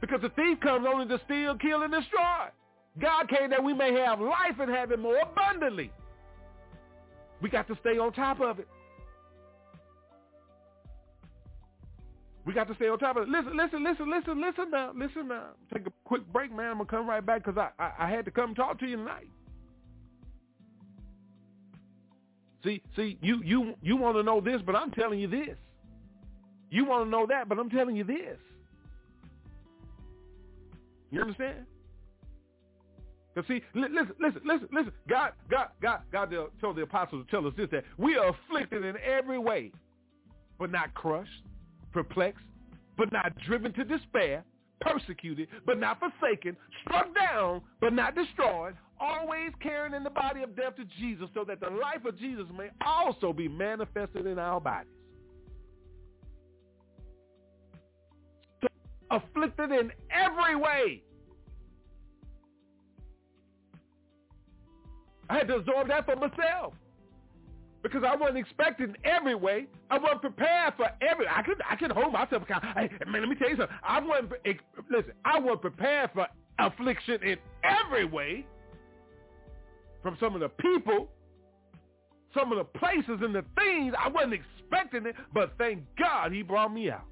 Because the thief comes only to steal, kill, and destroy. God came that we may have life and have it more abundantly. We got to stay on top of it. We got to stay on top of it. Listen, listen, listen, listen, listen now. Listen now. Take a quick break, man. I'm going to come right back because I, I, I had to come talk to you tonight. See, see, you, you, you want to know this, but I'm telling you this. You want to know that, but I'm telling you this. You understand? Because see, listen, listen, listen, listen. God, God, God, God told the apostles to tell us this, that we are afflicted in every way, but not crushed, perplexed, but not driven to despair, persecuted, but not forsaken, struck down, but not destroyed, always carrying in the body of death to Jesus so that the life of Jesus may also be manifested in our bodies. Afflicted in every way. I had to absorb that for myself because I wasn't expecting every way. I wasn't prepared for every. I could I could hold myself accountable. Hey, man, let me tell you something. I wasn't listen. I wasn't prepared for affliction in every way from some of the people, some of the places and the things. I wasn't expecting it, but thank God He brought me out.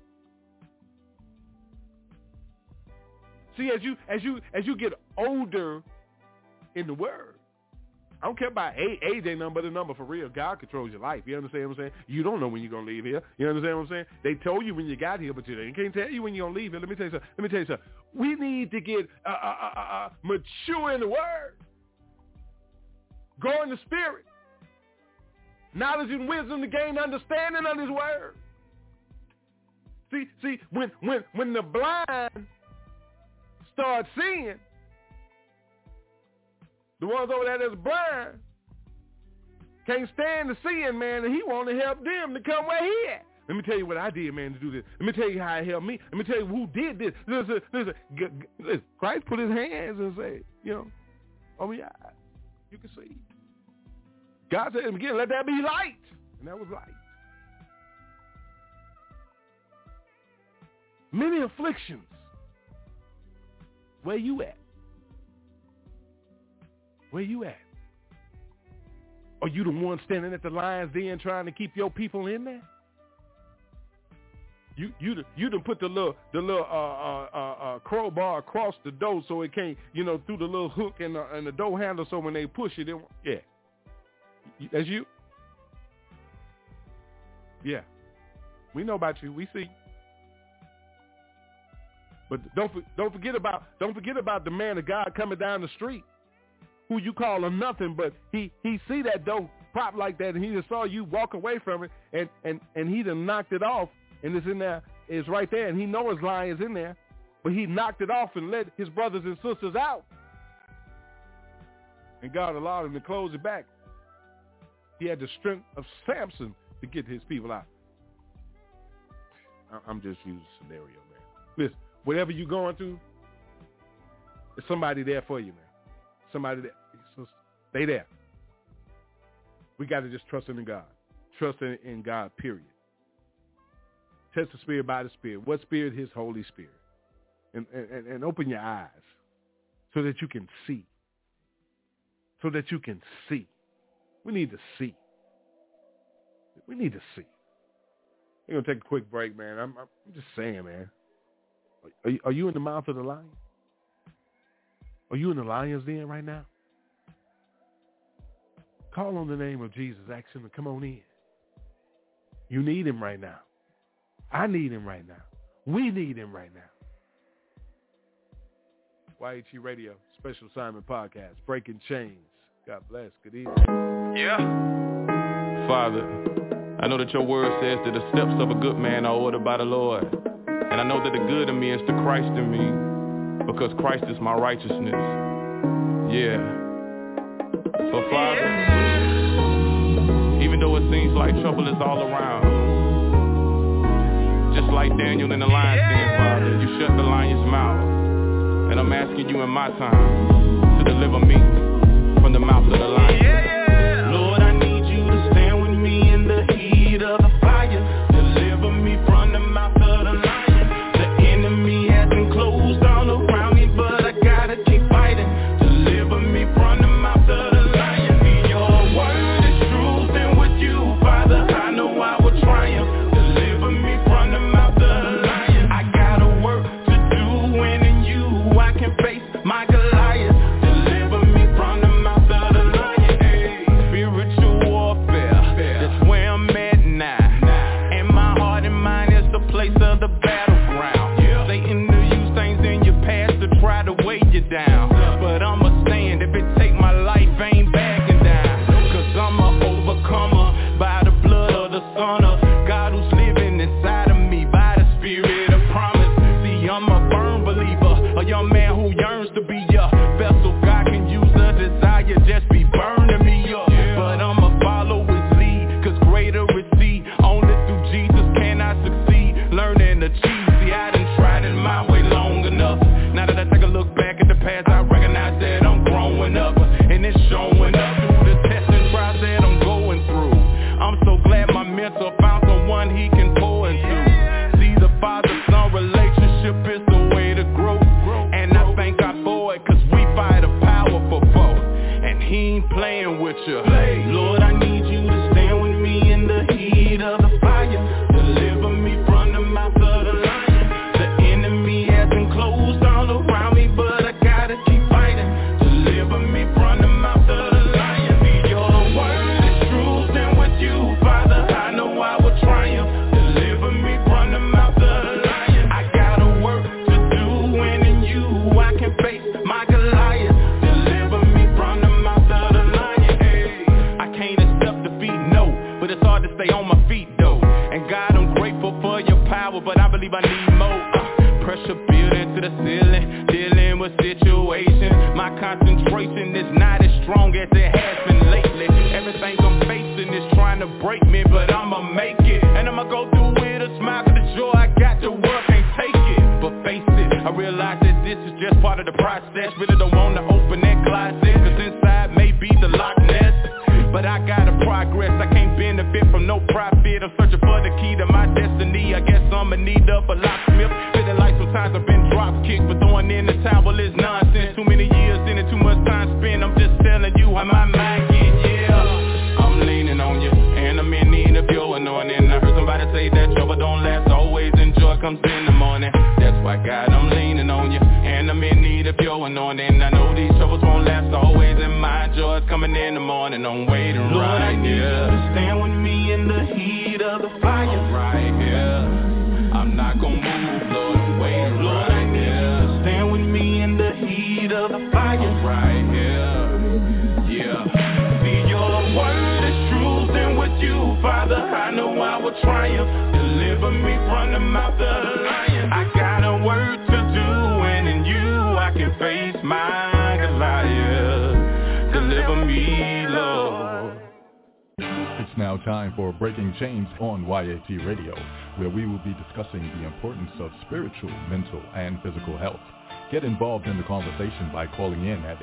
See, as you as you as you get older in the Word, I don't care about age. Age ain't nothing but a number for real. God controls your life. You understand what I'm saying? You don't know when you're gonna leave here. You understand what I'm saying? They told you when you got here, but they can't tell you when you're gonna leave here. Let me tell you something. Let me tell you something. We need to get uh, uh, uh, uh, mature in the Word, grow in the Spirit, knowledge and wisdom to gain understanding of His Word. See, see, when when when the blind start seeing, the ones over there that's blind can't stand the seeing, man, and he want to help them to come where he at. Let me tell you what I did, man, to do this. Let me tell you how it helped me. Let me tell you who did this. Listen, listen, g- g- listen. Christ put his hands and say, you know, oh yeah, you can see. God said again, let that be light. And that was light. Many afflictions. Where you at? Where you at? Are you the one standing at the lion's den trying to keep your people in there? You you you done put the little the little uh, uh, uh, uh, crowbar across the door so it can't you know through the little hook and the, and the door handle so when they push it, it yeah. That's you. Yeah, we know about you. We see. But don't don't forget about don't forget about the man of God coming down the street who you call a nothing, but he he see that dope prop like that, and he just saw you walk away from it, and and and he done knocked it off, and it's in there, it's right there, and he know his lion is in there, but he knocked it off and let his brothers and sisters out, and God allowed him to close it back. He had the strength of Samson to get his people out. I'm just using scenario, man. Listen, whatever you're going through, there's somebody there for you, man somebody that stay there. We got to just trust in God. Trust in, in God, period. Test the spirit by the spirit. What spirit? His Holy Spirit. And, and, and open your eyes so that you can see. So that you can see. We need to see. We need to see. We're going to take a quick break, man. I'm, I'm just saying, man. Are, are you in the mouth of the lion? Are you in the lion's den right now? Call on the name of Jesus. Ask him to come on in. You need him right now. I need him right now. We need him right now. YAT Radio, Special Assignment Podcast, Breaking Chains. God bless. Good evening. Yeah. Father, I know that your word says that the steps of a good man are ordered by the Lord. And I know that the good in me is the Christ in me because Christ is my righteousness. Yeah. But Father, even though it seems like trouble is all around, just like Daniel in the lion's den, Father, you shut the lion's mouth. And I'm asking you in my time to deliver me from the mouth of the lion. He ain't playing with you. Lord, I need spiritual, mental, and physical health. Get involved in the conversation by calling in at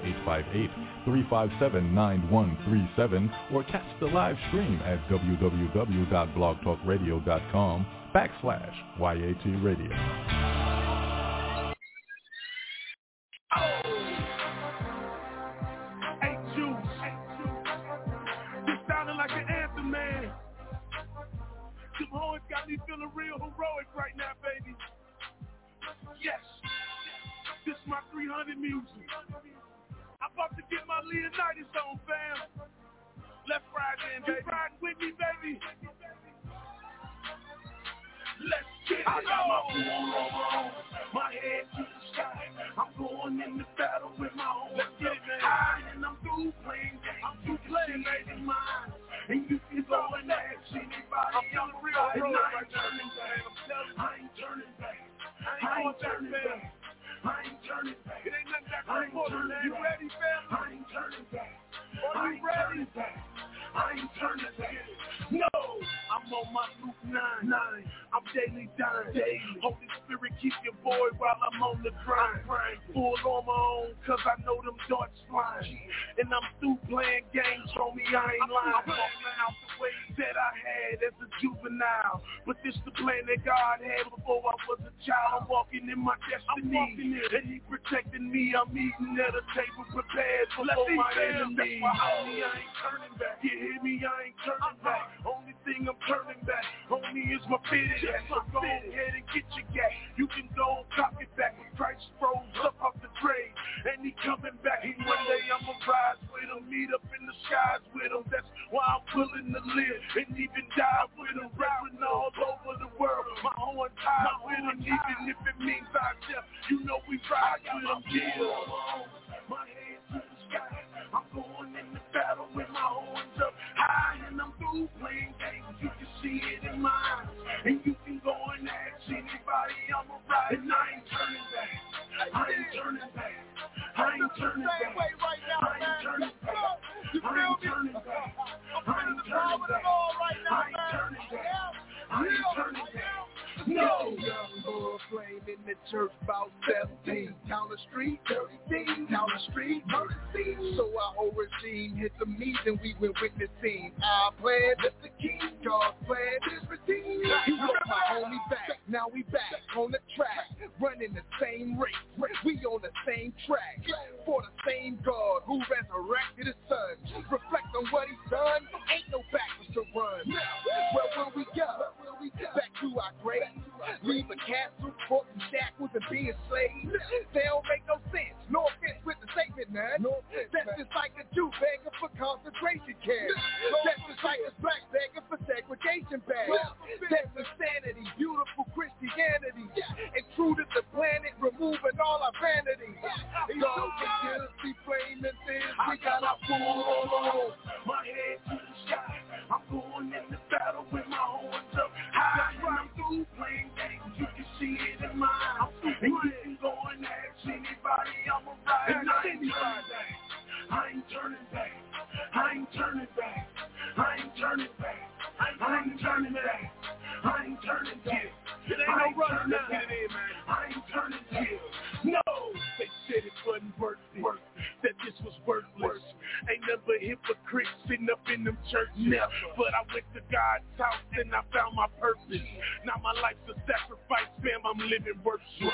858-357-9137 or catch the live stream at www.blogtalkradio.com backslash YAT Radio. me feeling real heroic right now, baby. music. I'm about to get my Leonidas on, fam. Let's ride in, baby. Ride with me, baby. Let's get it. I got my pullover on, my head to the sky. I'm going in the battle with my own Let's get it, and I'm through playing games. I'm through playing games. mine. And you can go and ask anybody. I'm on the real road. And I ain't turning back. I ain't turning back. I ain't turning back. I ain't turning back. I ain't turning back. You ready, fam? I ain't turning back. Are you ready? Back. I ain't turning back. No, I'm on my loop nine. nine. I'm daily dying. Daily. Holy Spirit, keep your boy while I'm on the grind. grind. Full on my own, cause I know them darts flying. And I'm through playing games, homie. I ain't lying. I'm out the way that I had as a juvenile. But this the plan that God had before I was a child. I'm walking in my destiny. And he protecting me. I'm eating at a table prepared for my enemies. Homie, I ain't turning back. You hear me? I ain't turning back. Only thing I'm turning back, homie, is my hat. So go ahead and get your gat. You can go cock it back when Christ rose up off the grave. And he coming back. He one day I'ma rise with him, meet up in the skies with him. That's why I'm willing to live and even die with him. Rapping all over the world. My own time with him, even if it means I death. You know we ride with him, yeah. My hands to the sky. I'm going in the battle with my horns up high and I'm through playing games. You can see it in my eyes. And you can go and ask anybody I'm a ride. And I ain't turning back. I ain't turning back. I ain't turning back. Right now, I ain't turning back. You feel me? I'm in the power of the Lord right now, man. I ain't turning. I ain't turning back. No. Young boy flame in the church about 17. Down the street, 30 Down the street, 30 So I overseen hit the meet and we went witnessing. I planned as the king, God planned his redeem. He brought my homie back, now we back on the track. Running the same race, we on the same track. For the same God who resurrected his son. Reflect on what he's done, ain't no backwards to run. Where will we go? Back to our grave. Leave a castle, fork and shackles and being slaves. They don't make no sense. No offense with the statement, man. That's just like a Jew begging for concentration camps. That's just like a black begging for segregation bags. That's insanity, beautiful Christianity. And true to the planet, removing all our vanity. God forgive us, we flaming things. We got our fool. My head to the sky. I'm going in the battle with my horns up high. And I'm through playing games. You can see it in my eyes. And you can go and ask anybody I'm a ride. And I ain't turning back. I ain't turning back. I ain't turning back. I ain't turning back. I ain't turning back. I ain't turning back. It ain't no running now. I ain't turning back. No, they said it wasn't worth it. That this was worthless. Ain't nothing but hypocrites sitting up in them churches. Never. But I went to God's house and I found my purpose. Now my life's a sacrifice, fam. I'm living worship.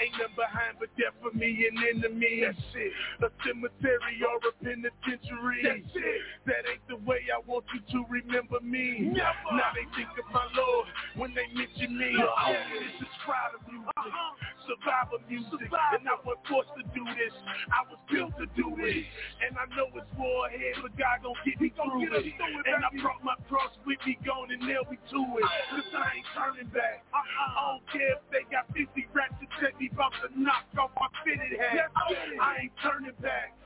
Ain't nothing behind but death for me and enemy. That's it. A cemetery or a penitentiary. That's it. That ain't the way I want you to remember me. Never. Now they think of my Lord when they mention me. Oh, this is proud of music. Uh-huh. Survivor music. And I was forced to do this. I was built to do it. And I know it's war ahead, but God gon' get me through it. And I brought my cross with me, gone and nail me to it. Cause I ain't turning back. I don't care if they got 50 rats to tell me about to knock off my fitted hat. I ain't turning back.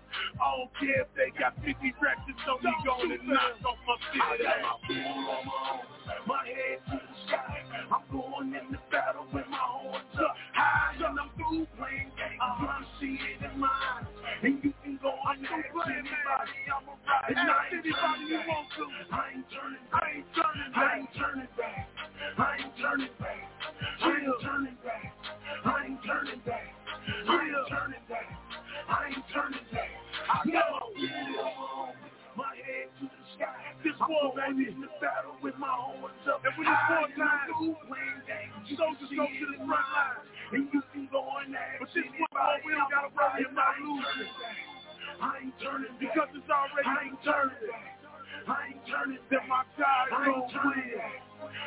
I don't care if they got 50 racks to tell me going and knock off my fitted hat. My food on my own, my head to the sky. I'm going in the battle with my horns up high. And I'm through playing games. Uh-huh. You can see it in my eyes. And you can go on and ask anybody I'm a ride. And I ain't turning you want to. I ain't turning I ain't turning I ain't turning back. I ain't turning back. I ain't turning back. I ain't turning back. I ain't turning back. I ain't turning back. I know. My head to the sky. This war, baby. in the battle with my horns up. And when it's war time, playing games. Soldiers go to the front line. And you can go and ask But this one war, we don't gotta worry about losing. I ain't turning because it's already I ain't turning back. I ain't turning back. My God gon' win.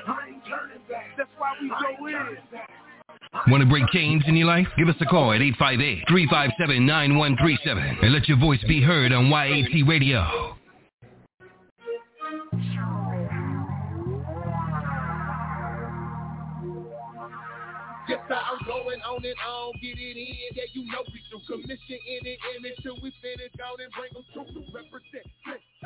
I ain't turning back. That's why we go in. Want to break chains in your life? Give us a call at 858-357-9137 and let your voice be heard on YAT Radio. I'm going on and on, get it in, yeah, you know we do. Commission in it, image till we finish out and bring them to represent.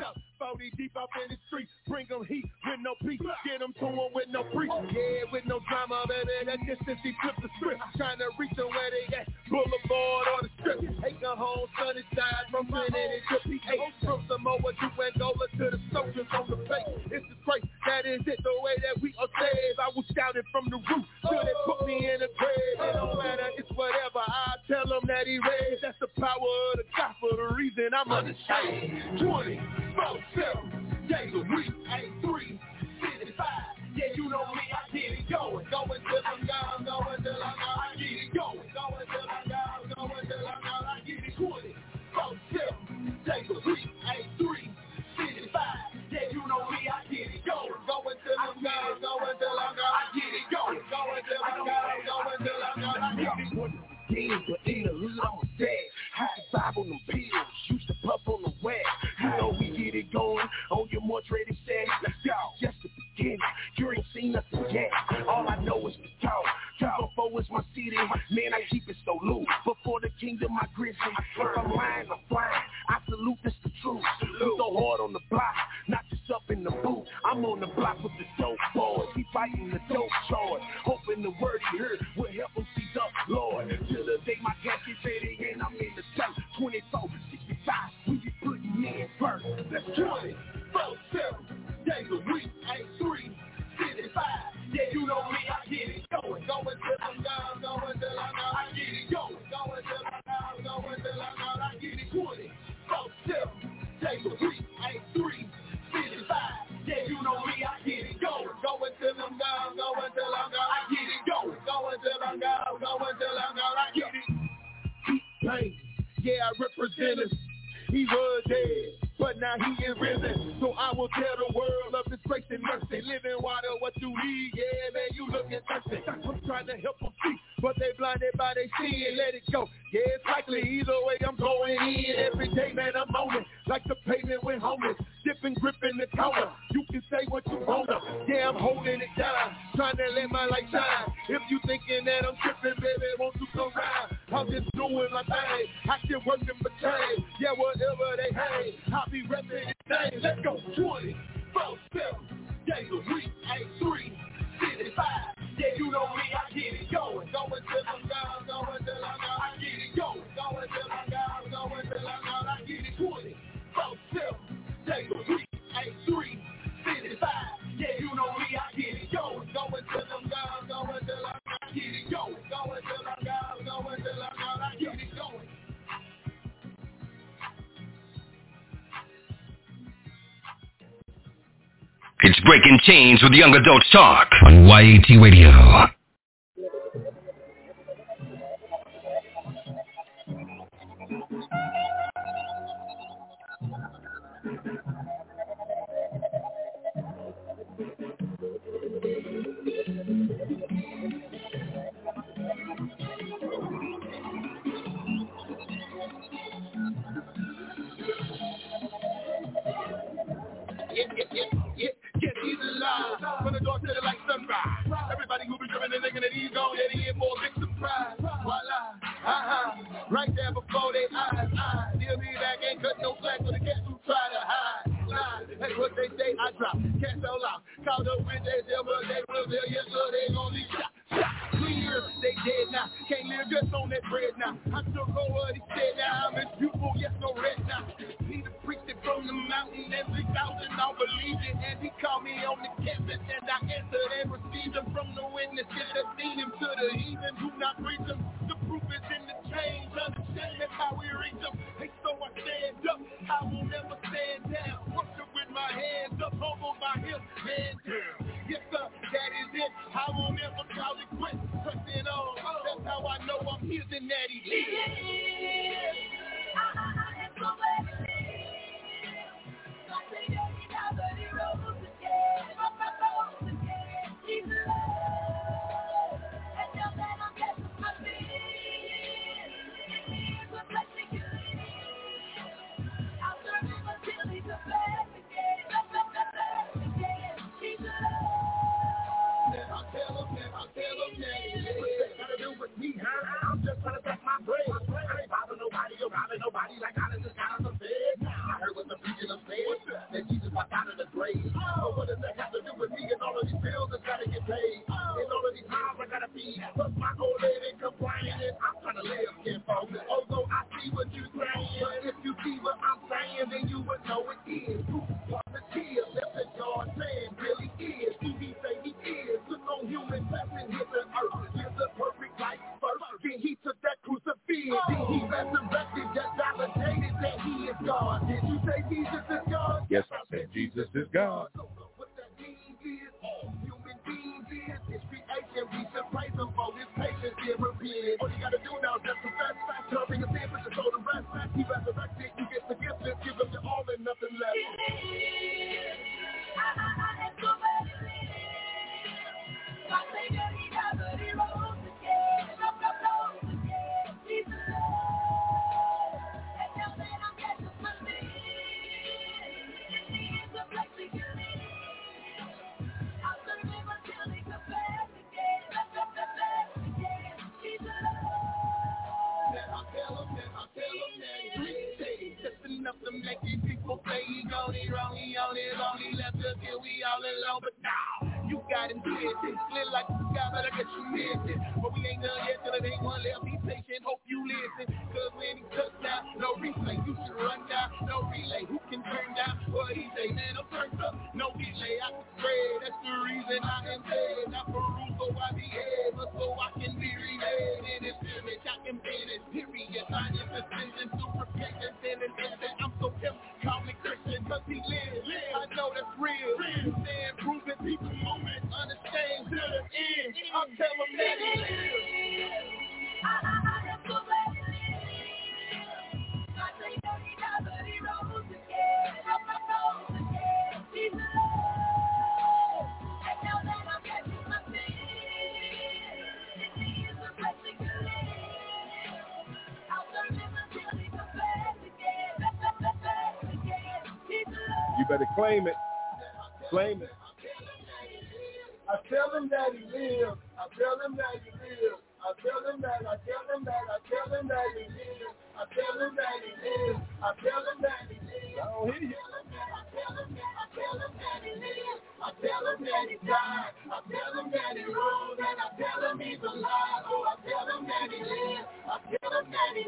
Top, 40 deep up in the street, bring them heat with no peace, get them to them with no preach. Yeah, with no drama, baby, that distance he flip the script, trying to reach them where they at, boulevard or the strip. Take a home, sunny side from Trinity to PA, from Samoa to Angola to the soldiers on the face. It's the great, that is it, the way that we are saved. I was shout and from the root till they put me in in the grave. It don't matter, it's whatever. I tell him that he raised. That's the power of the gospel, the reason I'm on the shade. 20, 4, 7 days a week, 8, 3, 65. Yeah, you know me, I get it going. Going till I'm gone, going till I'm gone, I get it going. Going till I'm gone, going till I'm gone, I get it 20, 4, 7 days a week, 8, 3, Till I'm gone, going till I'm gone. I get it. Going till I'm gone, going till I'm gone. I get it going. Again, but in the hood, I'm a dad. Had to vibe on them pills, used to puff on the web. You know we get it going on your more trading set. Yo, just the You ain't seen nothing yet. All I know is the talk. Two before is my city. Man, I keep it so loose. Before the kingdom, my grizzly. If I'm lying, I'm flying. I salute this the truth. We so hard on the block, not just up in the booth. I'm on the block with the dope boys. He fighting the dope charge. Hoping the word he heard will help him see the Lord. Till the day my gas gets ready and I'm in the dirt. 24, 65, we be putting in first. That's 20, 7, days a week, ain't three, 55. Yeah, you know me, I get it going. Going till I'm gone, going till I'm gone. I get it going. Going till I'm gone, going till I'm gone. I get it 20, 7, days a week, ain't three, 55. Yeah, you know me, I get it going. Going till I'm gone, going till I'm gone. I get it going. Going till I'm gone, going till I'm gone. I get it. Pain. Yeah, I represent him. He was dead, but now he is risen. So I will tell the world of his grace and mercy. Living water, what you need, yeah, man, you looking thirsty. I'm trying to help them see, but they blinded by their and let it go. Yeah, it's likely either way I'm going in. Every day, man, I'm on it. Like the pavement went homeless. Dipping, gripping the counter. You can say what you wanna. Yeah, I'm holding it down. Trying to let my light shine. If you thinking that I'm tripping, baby, won't you come round? I'm just doing my thing. I still working my change. Yeah, whatever they hang. I'll be repping the thing. Let's go. 20, 4, 7, days a week, ain't three, 55. Yeah, you know me, I get it going. Going till I'm gone, going till I'm gone. I get it going. Going till I'm gone, going till I'm gone. I get it 20, 4, 7, days a week, ain't three, 55. Yeah, you know me, I get it going. Going till I'm gone, going till I'm gone. I get it going. Going till I'm gone, going till I'm gone. I get it It's Breaking Chains with Young Adults Talk on YAT Radio. Better claim it. Claim it. I tell him that he lives. I tell him that he lives. I tell him that, I tell him that, I tell him that he lives. I tell him that he lives. I tell him that he lives. I don't hear you. I tell him that, I tell him that he lives. I tell him that he died. I tell him that he rose, and I tell him he's alive. Oh, I tell him that he lives. I tell him that he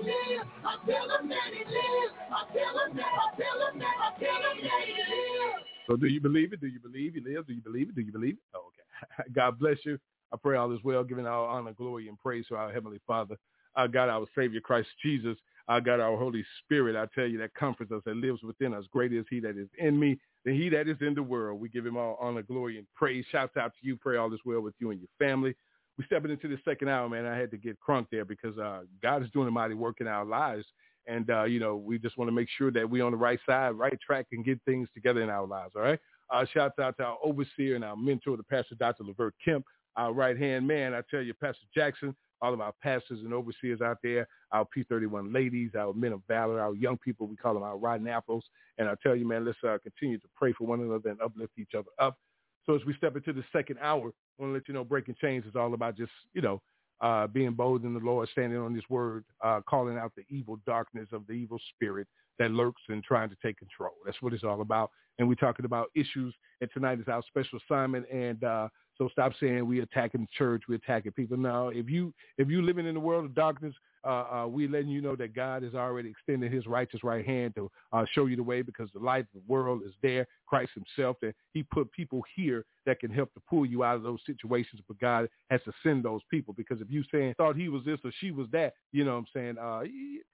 So do you believe it? Do you believe he lives? Do you believe it? Do you believe it? Oh, okay. God bless you. I pray all is well, giving our honor, glory, and praise to our Heavenly Father. Our God, our Savior, Christ Jesus. Our God, our Holy Spirit. I tell you that comforts us, that lives within us. Greater is he that is in me than he that is in the world. We give him all honor, glory, and praise. Shouts out to you. Pray all is well with you and your family. We stepping into the second hour, man. I had to get crunk there because uh, God is doing a mighty work in our lives. And, uh, you know, we just want to make sure that we're on the right side, right track, and get things together in our lives, all right? Uh, shouts out to our overseer and our mentor, the pastor, Dr. Levert Kemp, our right-hand man. I tell you, Pastor Jackson, all of our pastors and overseers out there, our P31 ladies, our men of valor, our young people, we call them our rotten apples. And I tell you, man, let's uh, continue to pray for one another and uplift each other up. So as we step into the second hour, I want to let you know Breaking Chains is all about just, you know, uh, being bold in the Lord, standing on his word, uh, calling out the evil darkness of the evil spirit that lurks and trying to take control. That's what it's all about. And we're talking about issues. And tonight is our special assignment. And uh, so stop saying we're attacking the church, We're attacking people. Now, if you if you living in the world of darkness, uh, uh, we letting you know that God has already extended His righteous right hand to uh, show you the way because the light of the world is there, Christ Himself, and He put people here that can help to pull you out of those situations. But God has to send those people because if you saying thought He was this or she was that, you know what I'm saying? Uh,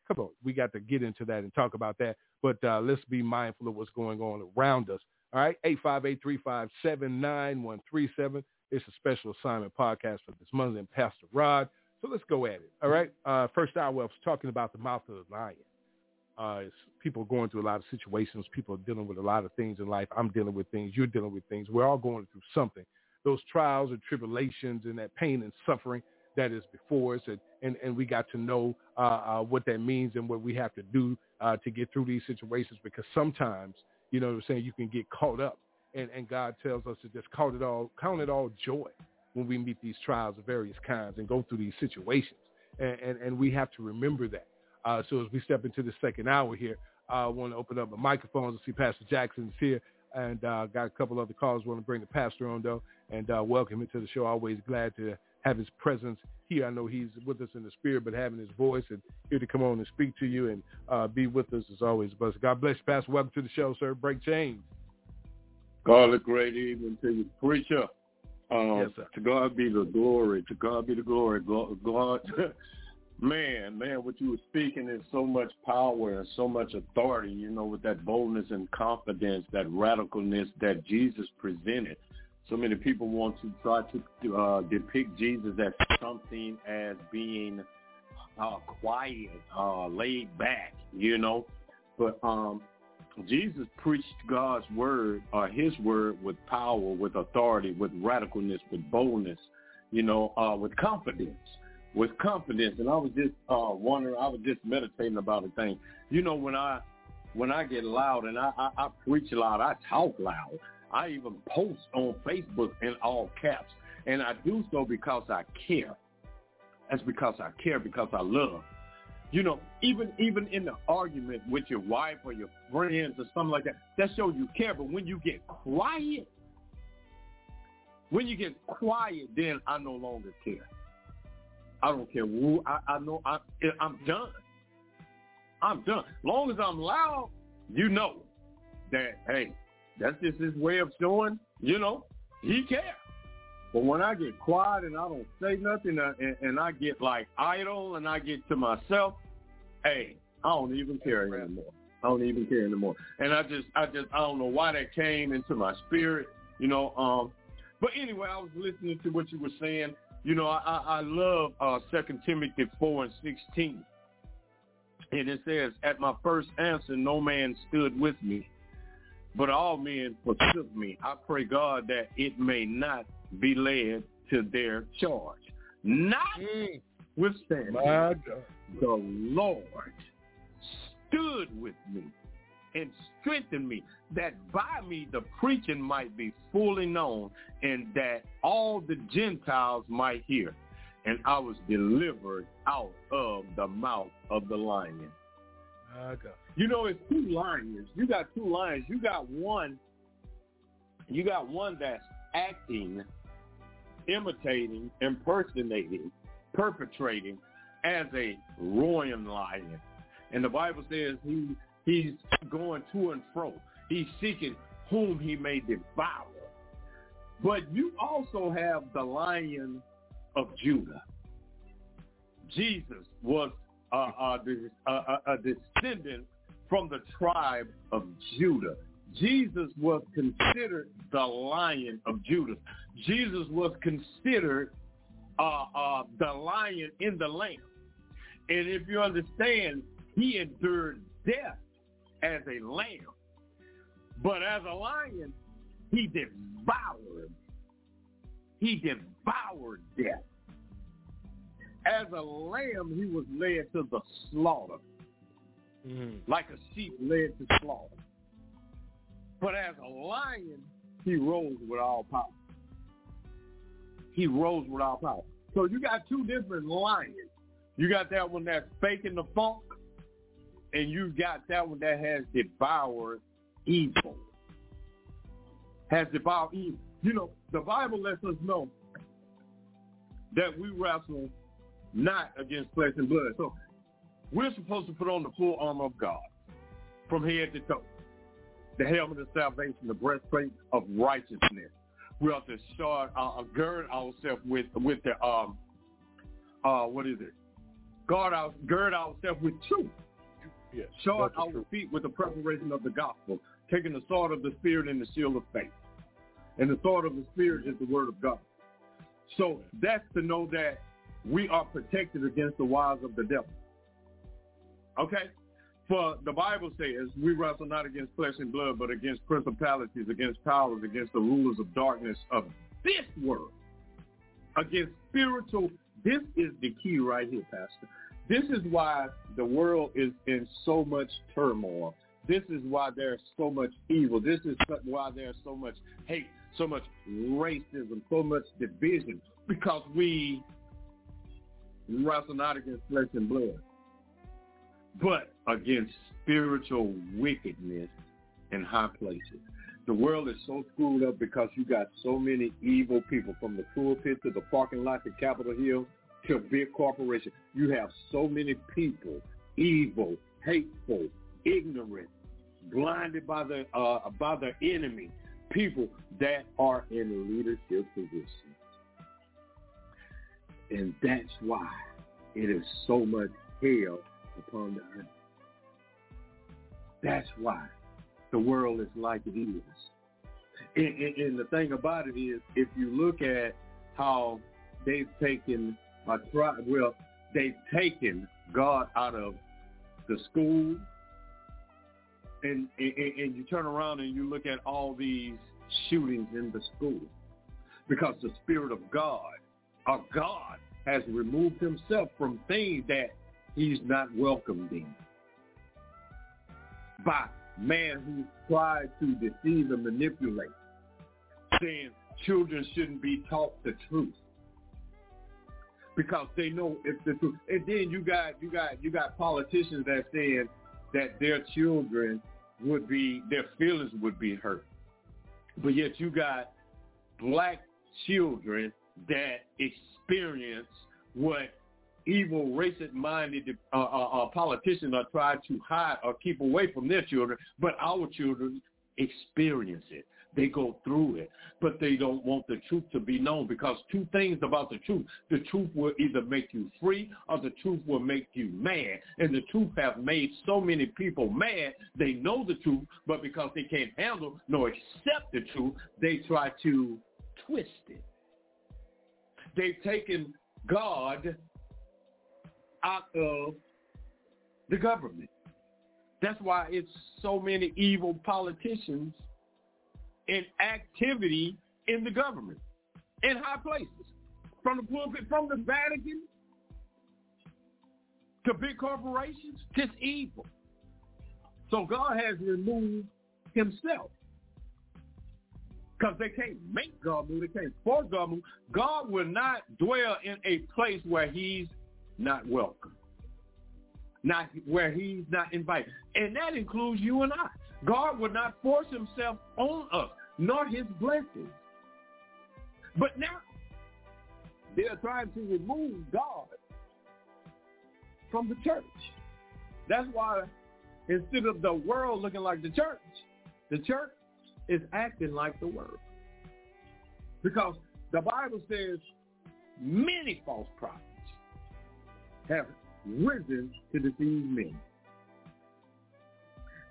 come on, we got to get into that and talk about that. But uh, let's be mindful of what's going on around us. All right, eight five eight three five seven nine one three seven. It's a special assignment podcast for this month and Pastor Rod. So let's go at it. All right. Uh, first hour, I was talking about the mouth of the lion. Uh, people going through a lot of situations. People are dealing with a lot of things in life. I'm dealing with things. You're dealing with things. We're all going through something. Those trials and tribulations and that pain and suffering that is before us, and, and, and we got to know uh, uh, what that means and what we have to do uh, to get through these situations. Because sometimes, you know what I'm saying, you can get caught up, and, and God tells us to just count it all, count it all joy when we meet these trials of various kinds and go through these situations. And, and, and we have to remember that. Uh, so as we step into the second hour here, I want to open up the microphones and see Pastor Jackson's here. And uh, got a couple other callers want to bring the pastor on, though, and uh, welcome him to the show. Always glad to have his presence here. I know he's with us in the spirit, but having his voice and here to come on and speak to you and uh, be with us is always a blessing. God bless you, Pastor. Welcome to the show, sir. Break chains. God, a great evening to you, preacher. Um, Yes, sir. To God be the glory. To God be the glory. God, Man, man, what you were speaking is so much power and so much authority, you know, with that boldness and confidence, that radicalness that Jesus presented. So many people want to try to uh, depict Jesus as something as being uh, quiet, uh, laid back, you know. But um, Jesus preached God's word or his word with power, with authority, with radicalness, with boldness, you know, uh, with confidence with confidence. And I was just uh, wondering, I was just meditating about a thing. You know, when I when I get loud and I, I, I preach loud, I talk loud. I even post on Facebook in all caps. And I do so because I care. That's because I care, because I love. You know, even even in the argument with your wife or your friends or something like that, that shows you care. But when you get quiet, when you get quiet, then I no longer care. I don't care who. I, I know I, I'm done. I'm done. Long as I'm loud, you know that, hey, that's just his way of showing, you know, he cares. But when I get quiet and I don't say nothing uh, and, and I get like idle and I get to myself, hey, I don't even care anymore. I don't even care anymore. And I just, I just, I don't know why that came into my spirit, you know. Um, but anyway, I was listening to what you were saying, you know, I, I love uh, 2 Timothy 4 and 16. And it says, at my first answer, no man stood with me, but all men forsook me. I pray God that it may not be led to their charge. Notwithstanding, the Lord stood with me and strengthened me, that by me the preaching might be fully known, and that all the Gentiles might hear. And I was delivered out of the mouth of the lion. Okay. You know, it's two lions. You got two lions. You got one. You got one that's acting, imitating, impersonating, perpetrating as a roaring lion. And the Bible says he He's going to and fro. He's seeking whom he may devour. But you also have the lion of Judah. Jesus was a, a, a, a descendant from the tribe of Judah. Jesus was considered the lion of Judah. Jesus was considered uh, uh, the lion in the lamb. And if you understand, he endured death as a lamb. But as a lion, he devoured. He devoured death. As a lamb, he was led to the slaughter, mm-hmm. like a sheep led to slaughter. But as a lion, he rose with all power. He rose with all power. So you got two different lions. You got that one that's faking the funk, and you got that one that has devoured evil. Has devoured evil. You know, the Bible lets us know that we wrestle not against flesh and blood. So we're supposed to put on the full armor of God from head to toe. The helmet of salvation, the breastplate of righteousness. We ought to start, uh, gird ourselves with with the um uh what is it? Guard our gird ourselves with truth. Yes, Shod our feet with the preparation of the gospel, taking the sword of the Spirit and the shield of faith. And the sword of the Spirit is the word of God. So that's to know that we are protected against the wiles of the devil. Okay? For the Bible says we wrestle not against flesh and blood, but against principalities, against powers, against the rulers of darkness of this world, against spiritual. This is the key right here, Pastor. This is why the world is in so much turmoil. This is why there's so much evil. This is why there's so much hate, so much racism, so much division, because we wrestle not against flesh and blood, but against spiritual wickedness in high places. The world is so screwed up because you got so many evil people from the pulpit to the parking lot to Capitol Hill to big corporation. You have so many people, evil, hateful, ignorant, blinded by the uh, by the enemy, people that are in leadership positions. And that's why it is so much hell upon the earth. That's why the world is like it is. And, and, and the thing about it is, if you look at how they've taken a try, well, they've taken God out of the school, and, and, and you turn around and you look at all these shootings in the school, because the Spirit of God, our God, has removed himself from things that he's not welcomed in by man who tried to deceive and manipulate, saying children shouldn't be taught the truth because they know it's the truth. And then you got you got you got politicians that saying that their children would be their feelings would be hurt, but yet you got black children that experience what evil, racist-minded uh, uh, uh, politicians are trying to hide or keep away from their children, but our children experience it. They go through it, but they don't want the truth to be known because two things about the truth. The truth will either make you free or the truth will make you mad. And the truth have made so many people mad. They know the truth, but because they can't handle nor accept the truth, they try to twist it. They've taken God out of the government. That's why it's so many evil politicians and activity in the government, in high places, from the pulpit, from the Vatican to big corporations, just evil. So God has removed himself. Because they can't make God move. They can't force God move. God will not dwell in a place where he's not welcome. Not where he's not invited. And that includes you and I. God would not force himself on us, nor his blessings. But now, they're trying to remove God from the church. That's why instead of the world looking like the church, the church is acting like the world. Because the Bible says many false prophets have risen to deceive men.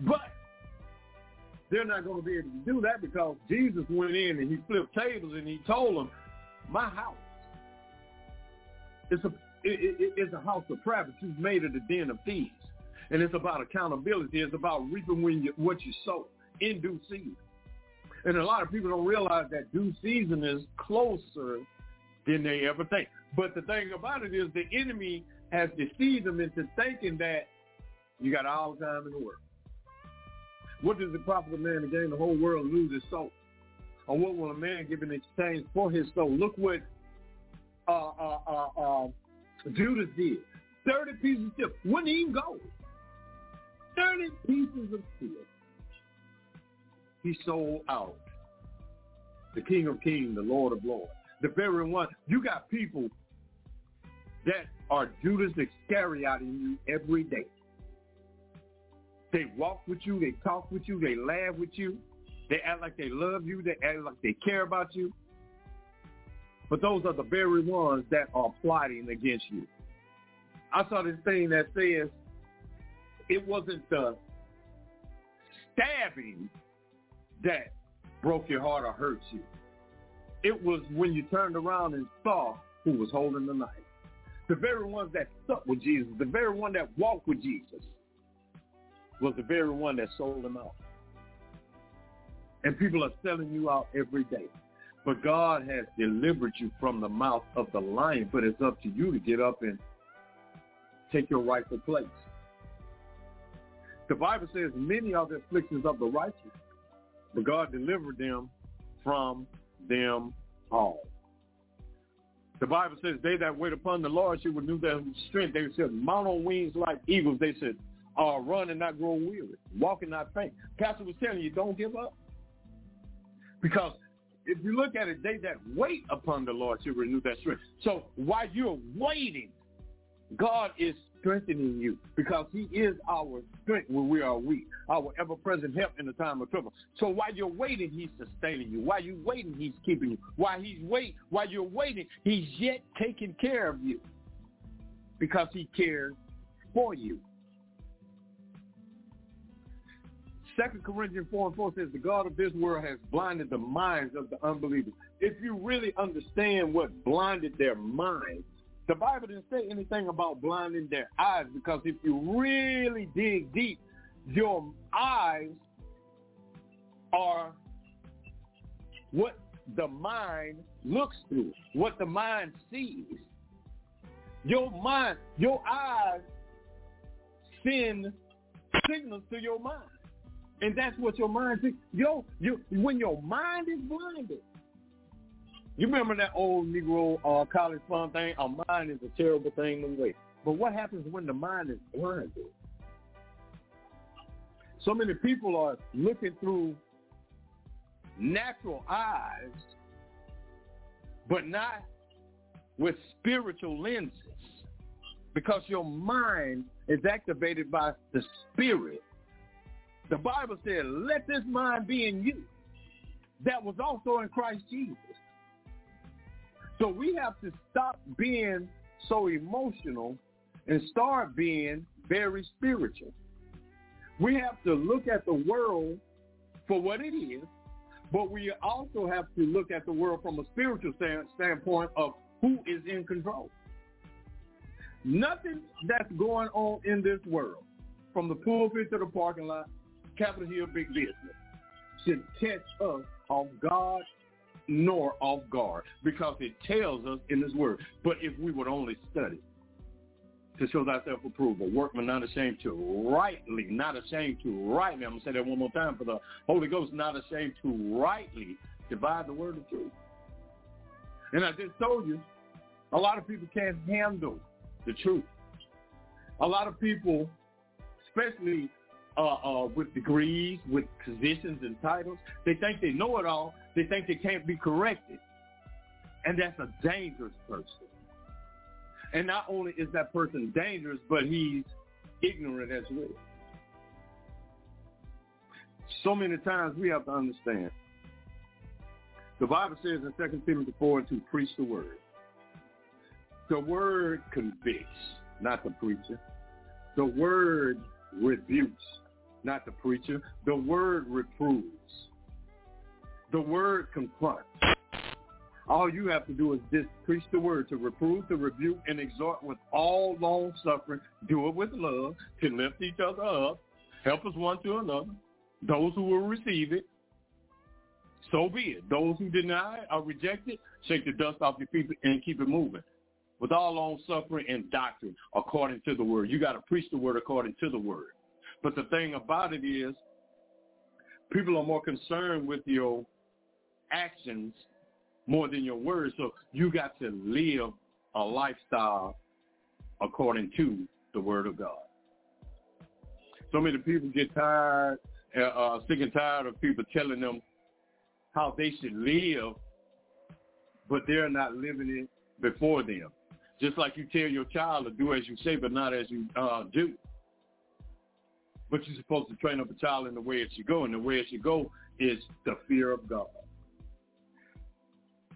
But they're not going to be able to do that because Jesus went in and he flipped tables and he told them, my house is a, it, it, a house of private. You've made it a den of thieves. And it's about accountability. It's about reaping when you, what you sow in due season. And a lot of people don't realize that due season is closer than they ever think. But the thing about it is the enemy has deceived them into thinking that you got all the time in the world. What does it profit a man to gain the whole world and lose his soul? Or what will a man give in exchange for his soul? Look what uh, uh, uh, uh Judas did. 30 pieces of silver. Wouldn't even go. 30 pieces of silver. He sold out. The King of Kings, the Lord of Lords. The very one. You got people that are Judas Iscariot in you every day. They walk with you, they talk with you, they laugh with you, they act like they love you, they act like they care about you. But those are the very ones that are plotting against you. I saw this thing that says it wasn't the stabbing that broke your heart or hurt you. It was when you turned around and saw who was holding the knife the very ones that stuck with Jesus, the very one that walked with Jesus, was the very one that sold him out. And people are selling you out every day. But God has delivered you from the mouth of the lion, but it's up to you to get up and take your rightful place. The Bible says many are the afflictions of the righteous, but God delivered them from them all. The Bible says, they that wait upon the Lord shall renew their strength. They said, mount on wings like eagles. They said, uh, run and not grow weary, walk and not faint. Pastor was telling you, don't give up. Because if you look at it, they that wait upon the Lord shall renew their strength. So while you're waiting, God is strengthening you because he is our strength when we are weak, our ever-present help in the time of trouble. So while you're waiting, he's sustaining you. While you're waiting, he's keeping you. While he's wait, while you're waiting, he's yet taking care of you. because he cares for you. Second Corinthians 4 and 4 says, the God of this world has blinded the minds of the unbelievers. If you really understand what blinded their minds, the Bible didn't say anything about blinding their eyes because if you really dig deep, your eyes are what the mind looks through, what the mind sees. Your mind, your eyes send signals to your mind. And that's what your mind sees. Yo, you, when your mind is blinded, you remember that old Negro uh, college fun thing? A mind is a terrible thing to waste. But what happens when the mind is blinded? So many people are looking through natural eyes, but not with spiritual lenses. Because your mind is activated by the spirit. The Bible said, let this mind be in you that was also in Christ Jesus. So we have to stop being so emotional and start being very spiritual. We have to look at the world for what it is, but we also have to look at the world from a spiritual stand, standpoint of who is in control. Nothing that's going on in this world, from the pulpit to the parking lot, Capitol Hill big business, should catch us off guard nor off guard because it tells us in his word. But if we would only study to show thyself approval, workman not ashamed to rightly, not ashamed to rightly, I'm going to say that one more time for the Holy Ghost, not ashamed to rightly divide the word of truth. And I just told you, a lot of people can't handle the truth. A lot of people, especially uh, uh, with degrees, with positions and titles. They think they know it all. They think they can't be corrected. And that's a dangerous person. And not only is that person dangerous, but he's ignorant as well. So many times we have to understand. The Bible says in 2 Timothy 4 to preach the word. The word convicts, not the preacher. The word rebukes, not the preacher. The word reproves. The word confronts. All you have to do is just preach the word to reprove, to rebuke, and exhort with all long suffering. Do it with love to lift each other up. Help us one to another. Those who will receive it, so be it. Those who deny or reject it, shake the dust off your feet and keep it moving. With all long suffering and doctrine according to the word. You got to preach the word according to the word. But the thing about it is, people are more concerned with your actions more than your words. So you got to live a lifestyle according to the word of God. So many people get tired, uh, uh, sick and tired of people telling them how they should live, but they're not living it before them. Just like you tell your child to do as you say, but not as you uh, do. But you're supposed to train up a child in the way it should go, and the way it should go is the fear of God.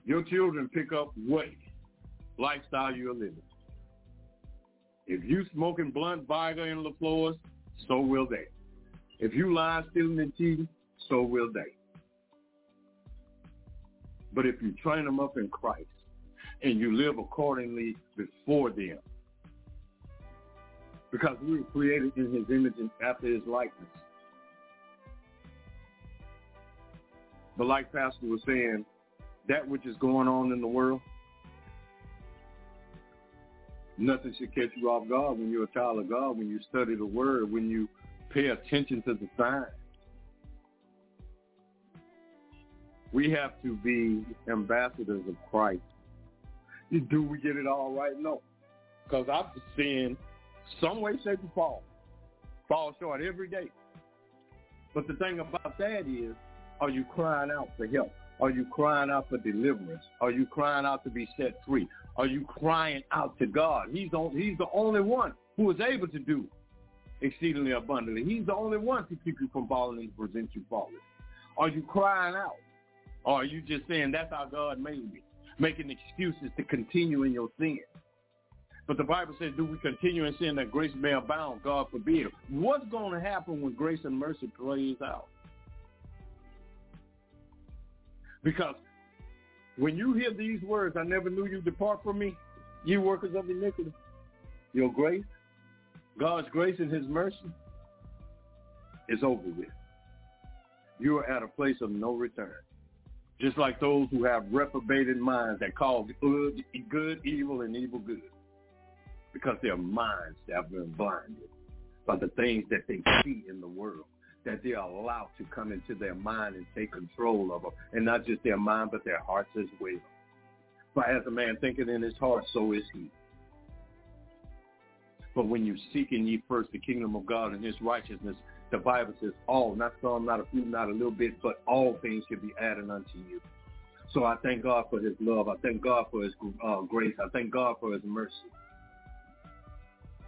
Your children pick up what lifestyle you're living. If you smoking blunt, Viagra, and LaFleurs, so will they. If you lie, stealing, and cheating, so will they. But if you train them up in Christ and you live accordingly before them, because we were created in his image and after his likeness. But like Pastor was saying, that which is going on in the world, nothing should catch you off guard when you're a child of God, when you study the word, when you pay attention to the signs. We have to be ambassadors of Christ. Do we get it all right? No. Because I've seen some way, shape, or form fall short every day. But the thing about that is, are you crying out for help? Are you crying out for deliverance? Are you crying out to be set free? Are you crying out to God? He's on, He's the only one who is able to do exceedingly abundantly. He's the only one to keep you from falling and present you faultless. Are you crying out? Or are you just saying that's how God made me? Making excuses to continue in your sin. But the Bible says, do we continue in sin that grace may abound? God forbid. What's going to happen when grace and mercy plays out? Because when you hear these words, I never knew you depart from me, you workers of iniquity, your grace, God's grace and his mercy is over with. You are at a place of no return. Just like those who have reprobated minds that call good, good evil and evil good. Because their minds have been blinded by the things that they see in the world that they are allowed to come into their mind and take control of them. And not just their mind, but their hearts as well. For as a man thinketh in his heart, so is he. But when you seek in ye first the kingdom of God and his righteousness, the Bible says all, not some, not a few, not a little bit, but all things should be added unto you. So I thank God for his love. I thank God for his uh, grace. I thank God for his mercy.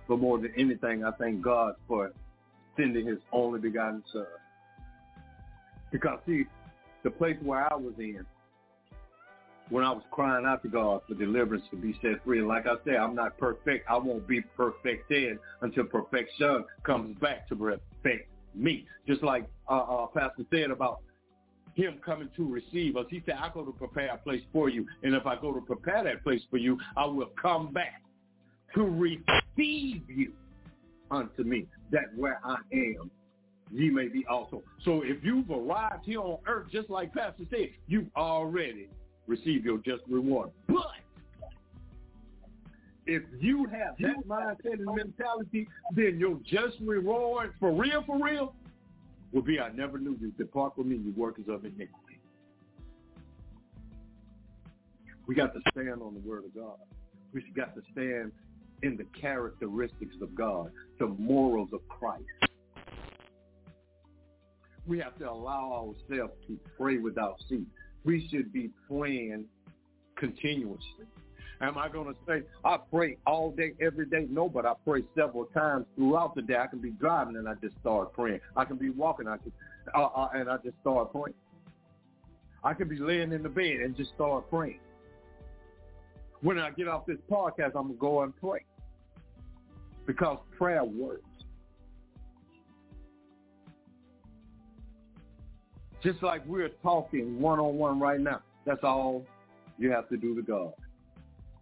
But more than anything, I thank God for sending his only begotten son. Because see, the place where I was in, when I was crying out to God for deliverance to be set free. And like I said, I'm not perfect. I won't be perfected until perfection comes back to perfect me. Just like uh, uh, Pastor said about him coming to receive us. He said, I go to prepare a place for you. And if I go to prepare that place for you, I will come back to receive you unto me, that where I am, ye may be also. So if you've arrived here on earth, just like Pastor said, you've already receive your just reward. But if you have that mindset and mentality, then your just reward, for real, for real, will be, I never knew you. Depart from me, you workers of iniquity. We got to stand on the word of God. We got to stand in the characteristics of God, the morals of Christ. We have to allow ourselves to pray without ceasing we should be praying continuously. Am I going to say I pray all day, every day? No, but I pray several times throughout the day. I can be driving and I just start praying. I can be walking, I can, uh, uh, and I just start praying. I can be laying in the bed and just start praying. When I get off this podcast, I'm gonna go and pray because prayer works. Just like we're talking one-on-one right now. That's all you have to do to God.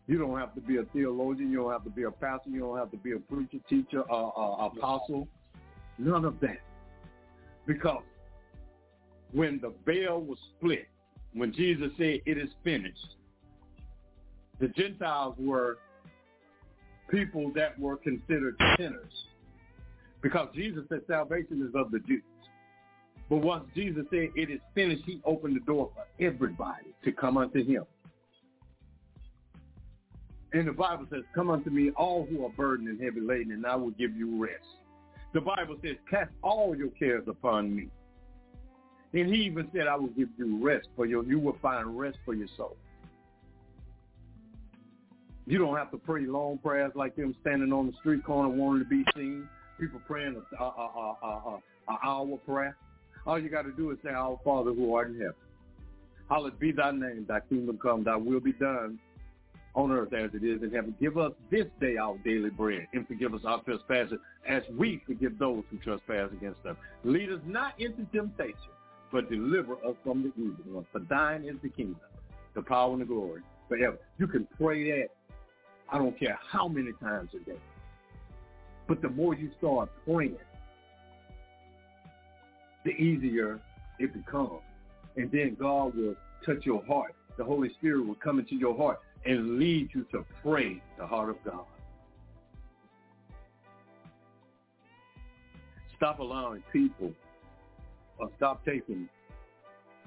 You don't have to be a theologian. You don't have to be a pastor. You don't have to be a preacher, teacher, uh, uh, apostle. None of that. Because when the veil was split, when Jesus said, it is finished, the Gentiles were people that were considered sinners. Because Jesus said salvation is of the Jews. But once Jesus said it is finished, he opened the door for everybody to come unto him. And the Bible says, come unto me all who are burdened and heavy laden, and I will give you rest. The Bible says, cast all your cares upon me. And he even said, I will give you rest for your, you will find rest for your soul. You don't have to pray long prayers like them standing on the street corner wanting to be seen. People praying a, a, a, a, a hour prayer. All you got to do is say, Our Father who art in heaven, hallowed be thy name, thy kingdom come, thy will be done on earth as it is in heaven. Give us this day our daily bread and forgive us our trespasses as we forgive those who trespass against us. Lead us not into temptation, but deliver us from the evil one. For thine is the kingdom, the power and the glory forever. You can pray that, I don't care how many times a day. But the more you start praying, the easier it becomes. And then God will touch your heart. The Holy Spirit will come into your heart and lead you to pray the heart of God. Stop allowing people or stop taking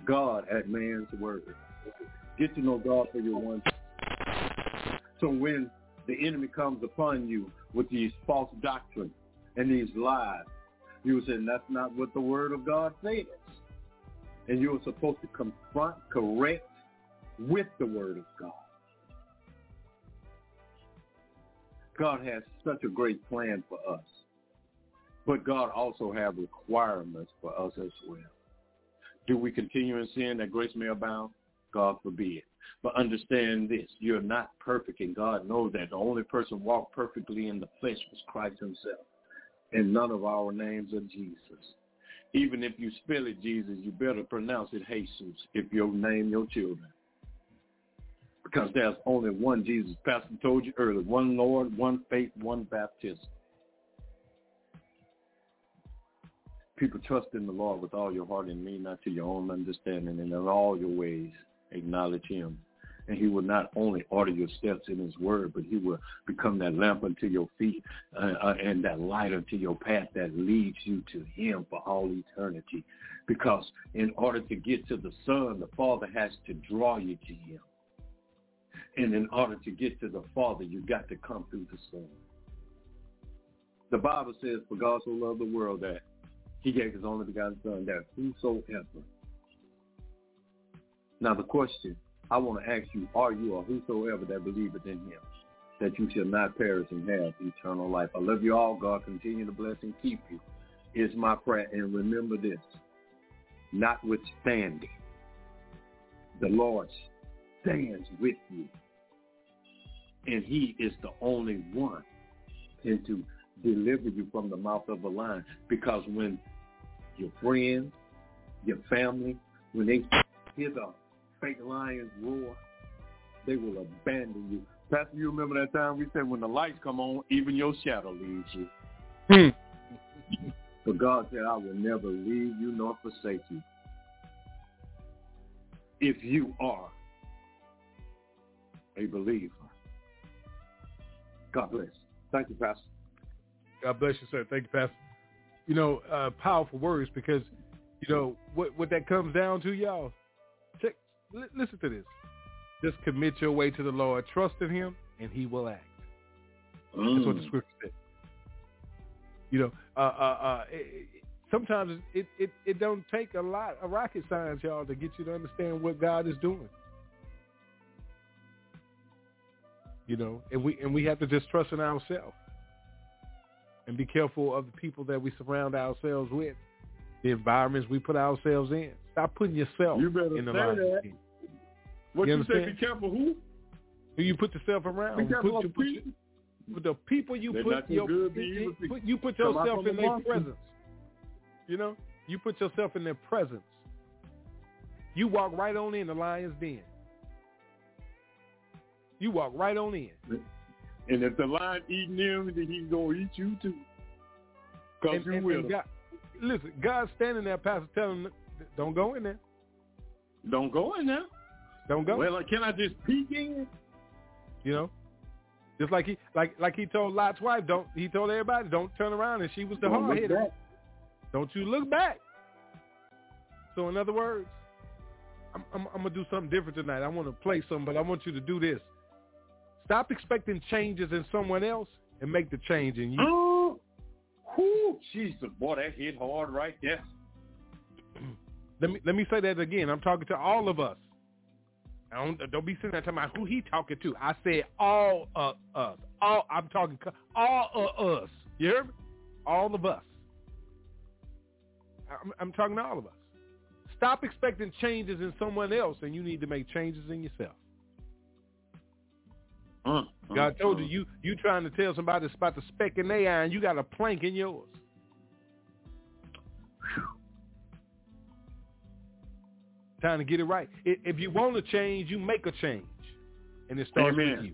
God at man's word. Get to know God for your one. So when the enemy comes upon you with these false doctrines and these lies, you said that's not what the word of God says. And you were supposed to confront, correct with the word of God. God has such a great plan for us. But God also has requirements for us as well. Do we continue in sin that grace may abound? God forbid. But understand this, you're not perfect, and God knows that. The only person walked perfectly in the flesh was Christ himself. And none of our names are Jesus. Even if you spell it Jesus, you better pronounce it Jesus if you name your children. Because there's only one Jesus. Pastor told you earlier, one Lord, one faith, one baptism. People trust in the Lord with all your heart and lean not to your own understanding and in all your ways acknowledge him. And he will not only order your steps in his word, but he will become that lamp unto your feet uh, uh, and that light unto your path that leads you to him for all eternity. Because in order to get to the Son, the Father has to draw you to him. And in order to get to the Father, you got to come through the Son. The Bible says, for God so loved the world that he gave his only begotten son that whosoever. Now the question I want to ask you, are you or whosoever that believeth in him, that you shall not perish and have eternal life? I love you all. God continue to bless and keep you is my prayer. And remember this, notwithstanding, the Lord stands with you. And he is the only one and to deliver you from the mouth of the lion. Because when your friends, your family, when they hear the fake lions roar, they will abandon you. Pastor, you remember that time we said when the lights come on, even your shadow leaves you. Hmm. but God said, I will never leave you nor forsake you. If you are a believer. God bless. Thank you, Pastor. God bless you, sir. Thank you, Pastor. You know, uh, powerful words because, you know, what what that comes down to, y'all. Li- listen to this. Just commit your way to the Lord, trust in Him, and He will act. Mm. That's what the scripture said. You know, uh, uh, uh, it, it, sometimes it, it it don't take a lot of rocket science, y'all, to get you to understand what God is doing. You know, and we and we have to just trust in ourselves and be careful of the people that we surround ourselves with, the environments we put ourselves in. Stop putting yourself you better in the line. that. What You you, say? Be careful who? Who you put yourself around. Be careful Put, you, put, the people you They're put your good, you, put, you put yourself in their presence. You know, you put yourself in their presence. You walk right on in the lion's den. You walk right on in. And if the lion eating him, then he's gonna eat you too. Cause And- you and- with and. God, listen, God's standing there, Pastor, telling don't go in there. Don't go in there. Don't go. Well, can I just peek in? You know, just like he like like he told Lot's wife, don't he told everybody don't turn around, and she was the Don't hard back. Don't you look back. So in other words, I'm, I'm, I'm gonna do something different tonight. I want to play something, but I want you to do this. Stop expecting changes in someone else and make the change in you. Oh, whew, Jesus, boy, that hit hard right there. Let me let me say that again. I'm talking to all of us. I don't don't be sitting there talking about who he talking to. I said all of us. All I'm talking all of us. You hear me? All of us. I'm, I'm talking to all of us. Stop expecting changes in someone else, and you need to make changes in yourself. Uh, God told you you you trying to tell somebody it's about the speck in their eye, and you got a plank in yours. Time to get it right. If you want to change, you make a change, and it starts Amen. with you.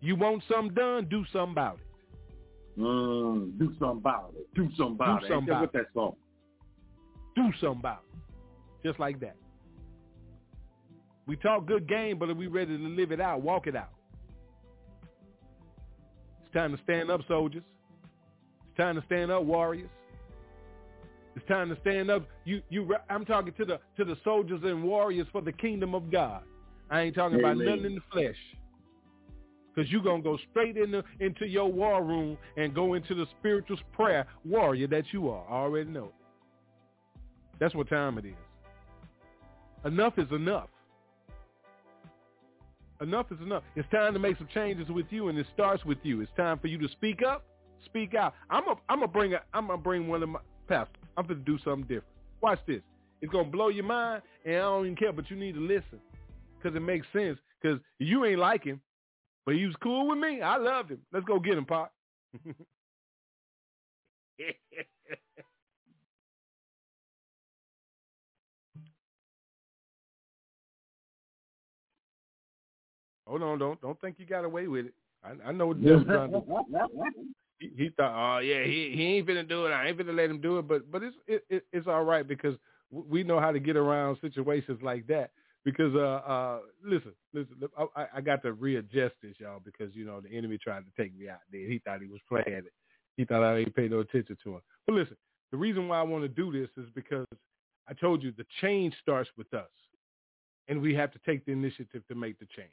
You want something done, do something about it. Mm, do something about it. Do something about Do it. something about that song? Do something about it. Just like that. We talk good game, but are we ready to live it out, walk it out? It's time to stand up, soldiers. It's time to stand up, warriors. It's time to stand up. You, you. I'm talking to the to the soldiers and warriors for the kingdom of God. I ain't talking about nothing in the flesh. Because you're going to go straight into, into your war room and go into the spiritual prayer warrior that you are. I already know. That's what time it is. Enough is enough. Enough is enough. It's time to make some changes with you, and it starts with you. It's time for you to speak up, speak out. I'm a, I'm gonna bring a, I'm gonna bring one of my pastor. I'm gonna do something different. Watch this. It's gonna blow your mind, and I don't even care. But you need to listen, cause it makes sense. Cause you ain't like him, but he was cool with me. I loved him. Let's go get him, Pop. Hold on, don't don't think you got away with it. I, I know what Devil's trying to do. He, thought, oh yeah, he he ain't finna do it. I ain't finna let him do it. But but it's it, it, it's all right because we know how to get around situations like that. Because uh uh listen listen, I, I got to readjust this y'all because you know the enemy tried to take me out there. He thought he was playing it. He thought I didn't pay no attention to him. But listen, the reason why I want to do this is because I told you the change starts with us, and we have to take the initiative to make the change.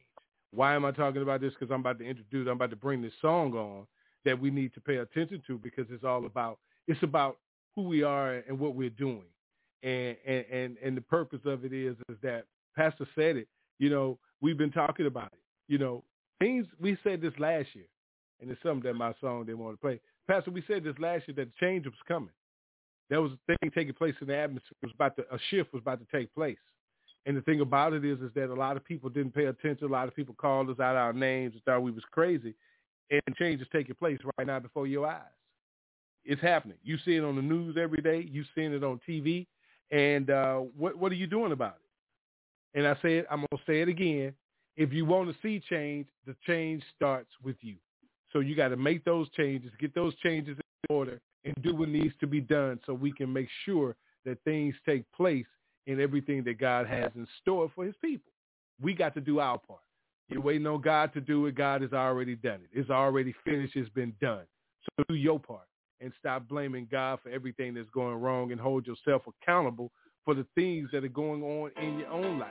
Why am I talking about this? Because I'm about to introduce, I'm about to bring this song on that we need to pay attention to because it's all about, it's about who we are and what we're doing. And, and, and, the purpose of it is, is that Pastor said it, you know, we've been talking about it. You know, things, we said this last year, and it's something that my song didn't want to play. Pastor, we said this last year that change was coming. There was a thing taking place in the atmosphere. It was about to, a shift was about to take place. And the thing about it is, is that a lot of people didn't pay attention. A lot of people called us out our names and thought we was crazy. And change is taking place right now before your eyes. It's happening. You see it on the news every day. You seeing it on TV. And uh, what what are you doing about it? And I say it. I'm gonna say it again. If you want to see change, the change starts with you. So you got to make those changes, get those changes in order, and do what needs to be done so we can make sure that things take place in everything that God has in store for his people. We got to do our part. You're waiting on God to do it. God has already done it. It's already finished. It's been done. So do your part and stop blaming God for everything that's going wrong and hold yourself accountable for the things that are going on in your own life.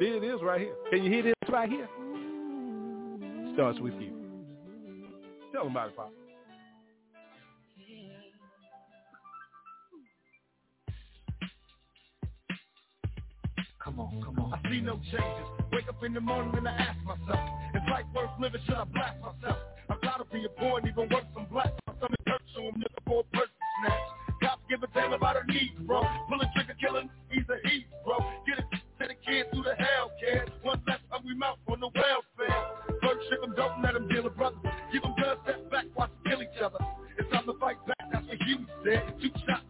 There it is right here. Can you hear this right here? Starts with you. Tell them about it, Pop. Come on, come on. I see no changes. Wake up in the morning and I ask myself, is life worth living? Should I blast myself? I'm of being poor and even worse, I'm black. My stomach hurts, so I'm looking for a person snatch. Cops give a damn about her needs, bro. Pulling trigger, killing, he's a heat, bro. Get it to the kids through the Hellcat. One less hungry mouth on the welfare. First ship them, don't let them deal with brothers. Give them guns, step back, watch kill each other. It's time to fight back, that's what you said. Two shots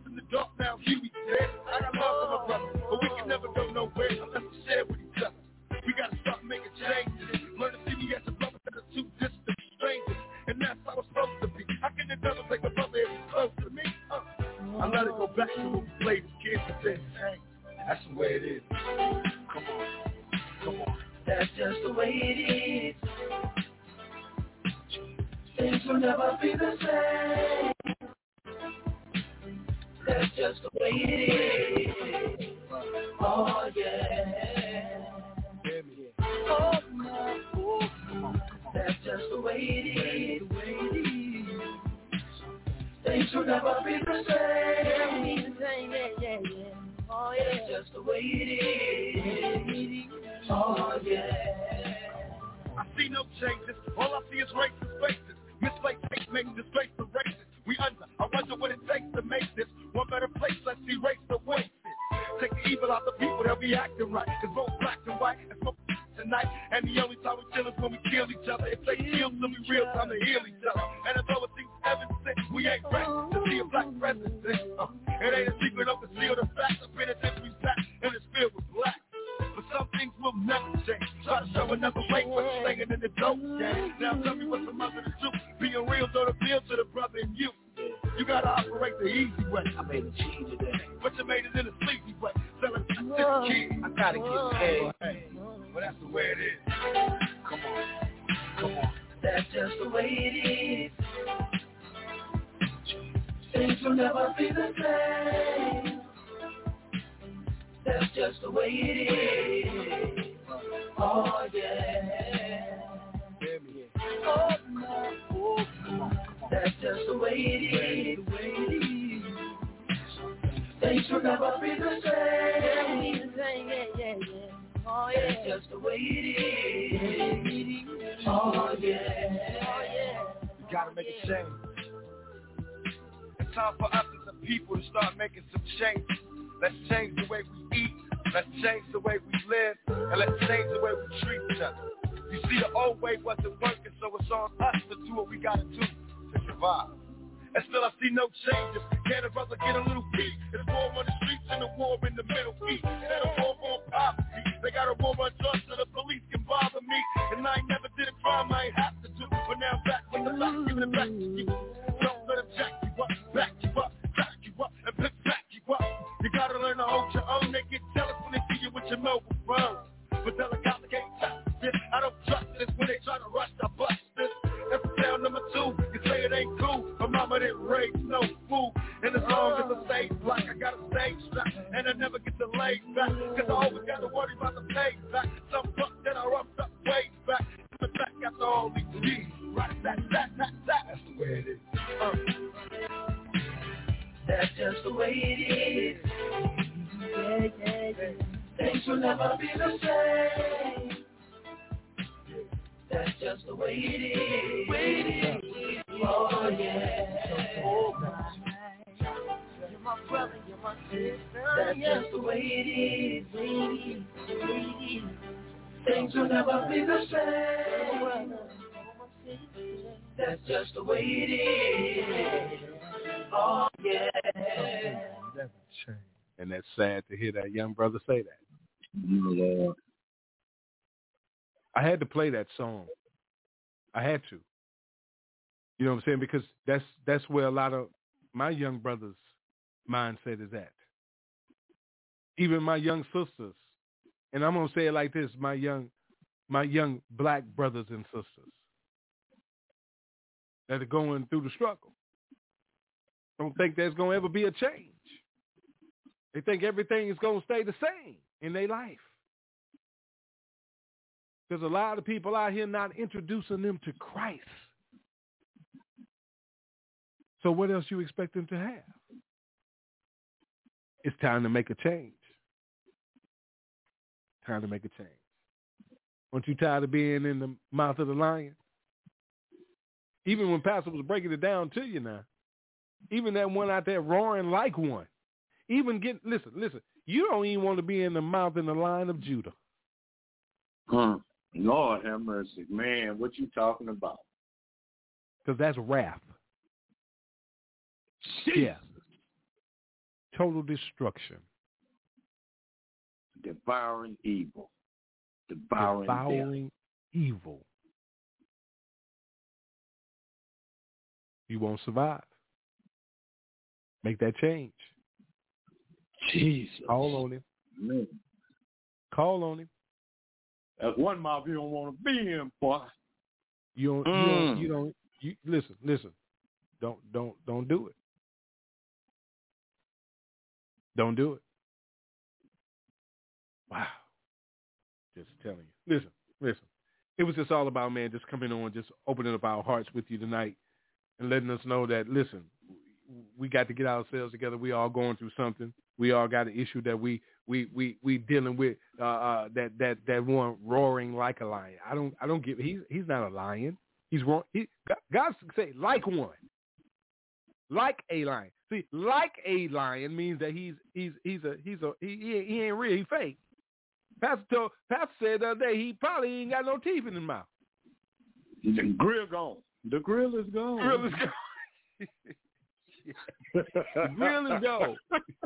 played as kids and hey, that's the way it is. Come on. Come on. That's just the way it is. Things will never be the same. That's just the way it is. Oh yeah. Oh no. That's just the way it is. Things will never be the same. Oh yeah. That's just the way it is. Oh yeah. I see no changes. All I see is racist faces. Misplaced hate making disgrace to races. We under. I wonder what it takes to make this one better place. Let's erase the wasted. Take the evil out the people, they'll be acting right. Cause both black and white and smoke tonight. And the only time we chill is when we kill each other. If they kill, then we real time to heal each other. And although it we ain't ready to see a black president. Uh, it ain't a secret of conceal the facts. I've been a century back and it's filled with black. But some things will never change. Try to show another way, but you're in the dope game. Now tell me what's the mother to do. Being real, don't appeal to the brother in you. You gotta operate the easy way. I made a cheat today. But you made it in a sleazy way. Selling to the kid. I gotta get paid. Hey, well, that's the way it is. Come on. Come on. That's just the way it is. Things will never be the same. That's just the way it is. Oh yeah. Oh no. That's just the way it is. Things will never be the same. Oh yeah. That's just the way it is. Oh yeah. We gotta make a change. It's time for us as a people to start making some changes. Let's change the way we eat. Let's change the way we live. And let's change the way we treat each other. You see, the old way wasn't working, so it's on us to do what we gotta do to survive. And still I see no changes. Can a brother get a little play that song. I had to. You know what I'm saying? Because that's that's where a lot of my young brothers' mindset is at. Even my young sisters. And I'm gonna say it like this, my young my young black brothers and sisters that are going through the struggle. Don't think there's gonna ever be a change. They think everything is gonna stay the same in their life. There's a lot of people out here not introducing them to Christ. So what else you expect them to have? It's time to make a change. Time to make a change. Aren't you tired of being in the mouth of the lion? Even when Pastor was breaking it down to you now, even that one out there roaring like one, even get listen, listen. You don't even want to be in the mouth and the lion of Judah. Hmm. Lord have mercy, man. What you talking about? Because that's wrath. Yeah. Total destruction. Devouring evil. Devouring, Devouring evil. You won't survive. Make that change. Jesus. Call on him. Man. Call on him. That's one mouth you don't want to be in, boy. You don't. You don't. Mm. You don't. You listen. Listen. Don't. Don't. Don't do it. Don't do it. Wow. Just telling you. Listen. Listen. It was just all about man just coming on, just opening up our hearts with you tonight, and letting us know that listen, we got to get ourselves together. We all going through something. We all got an issue that we we we we dealing with. Uh, uh, that that that one roaring like a lion. I don't I don't get. He's he's not a lion. He's wrong. He, God say like one, like a lion. See, like a lion means that he's he's he's a he's a he he, he ain't real. He fake. Pastor told, Pastor said the other day he probably ain't got no teeth in his mouth. The grill gone. The grill is gone. Grill is gone. the grill is gone.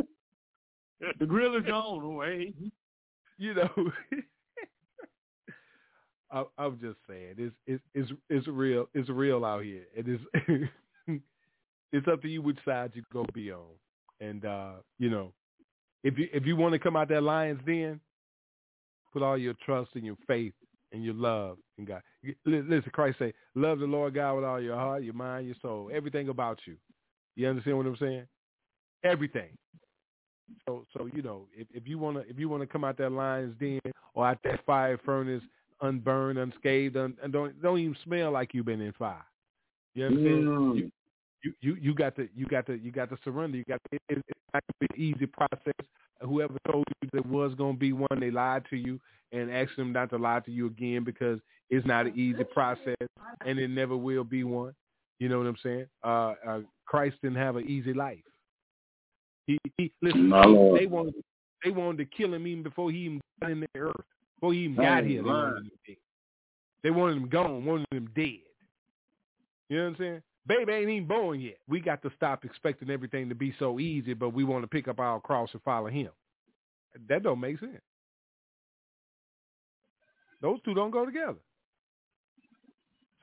the grill is gone away. You know, I, I'm just saying it's it's it's it's real. It's real out here. It is. it's up to you which side you go be on, and uh, you know, if you if you want to come out that lion's den, put all your trust and your faith and your love in God. Listen, Christ say, love the Lord God with all your heart, your mind, your soul, everything about you. You understand what I'm saying? Everything. So, so you know, if, if you wanna if you wanna come out that lion's den or out that fire furnace, unburned, unscathed, un, and don't don't even smell like you've been in fire. You understand? Mm. You, you you you got to you got to you got to surrender. You got to, it, it's not gonna be an easy process. Whoever told you there was gonna be one, they lied to you and ask them not to lie to you again because it's not an easy process and it never will be one. You know what I'm saying? Uh, uh, Christ didn't have an easy life. He, he listen. My Lord. They wanted they wanted to kill him even before he even got in the earth. Before he even got Oh, here, they wanted him. They wanted him gone, wanted him dead. You know what I'm saying? Baby ain't even born yet. We got to stop expecting everything to be so easy, but we want to pick up our cross and follow him. That don't make sense. Those two don't go together.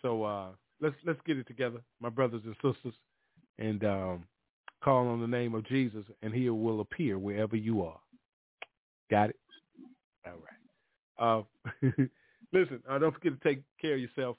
So uh, let's let's get it together, my brothers and sisters, and um, call on the name of Jesus, and He will appear wherever you are. Got it? All right. Uh, listen, uh, don't forget to take care of yourself.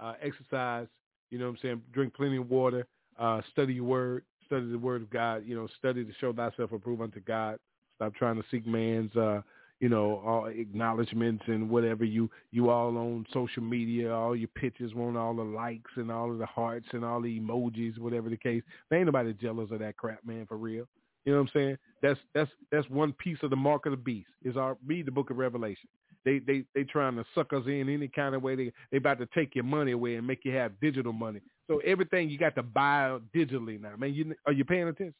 Uh, exercise. You know what I'm saying? Drink plenty of water. Uh, study your word. Study the word of God. You know, study to show thyself approved unto God. Stop trying to seek man's, uh, you know, all acknowledgments and whatever you you all on social media. All your pictures want all the likes and all of the hearts and all the emojis, whatever the case. There ain't nobody jealous of that crap, man, for real. You know what I'm saying? That's that's that's one piece of the mark of the beast. Is our read the book of Revelation. They they they trying to suck us in any kind of way. They they about to take your money away and make you have digital money. So everything you got to buy digitally now. Man, you are you paying attention?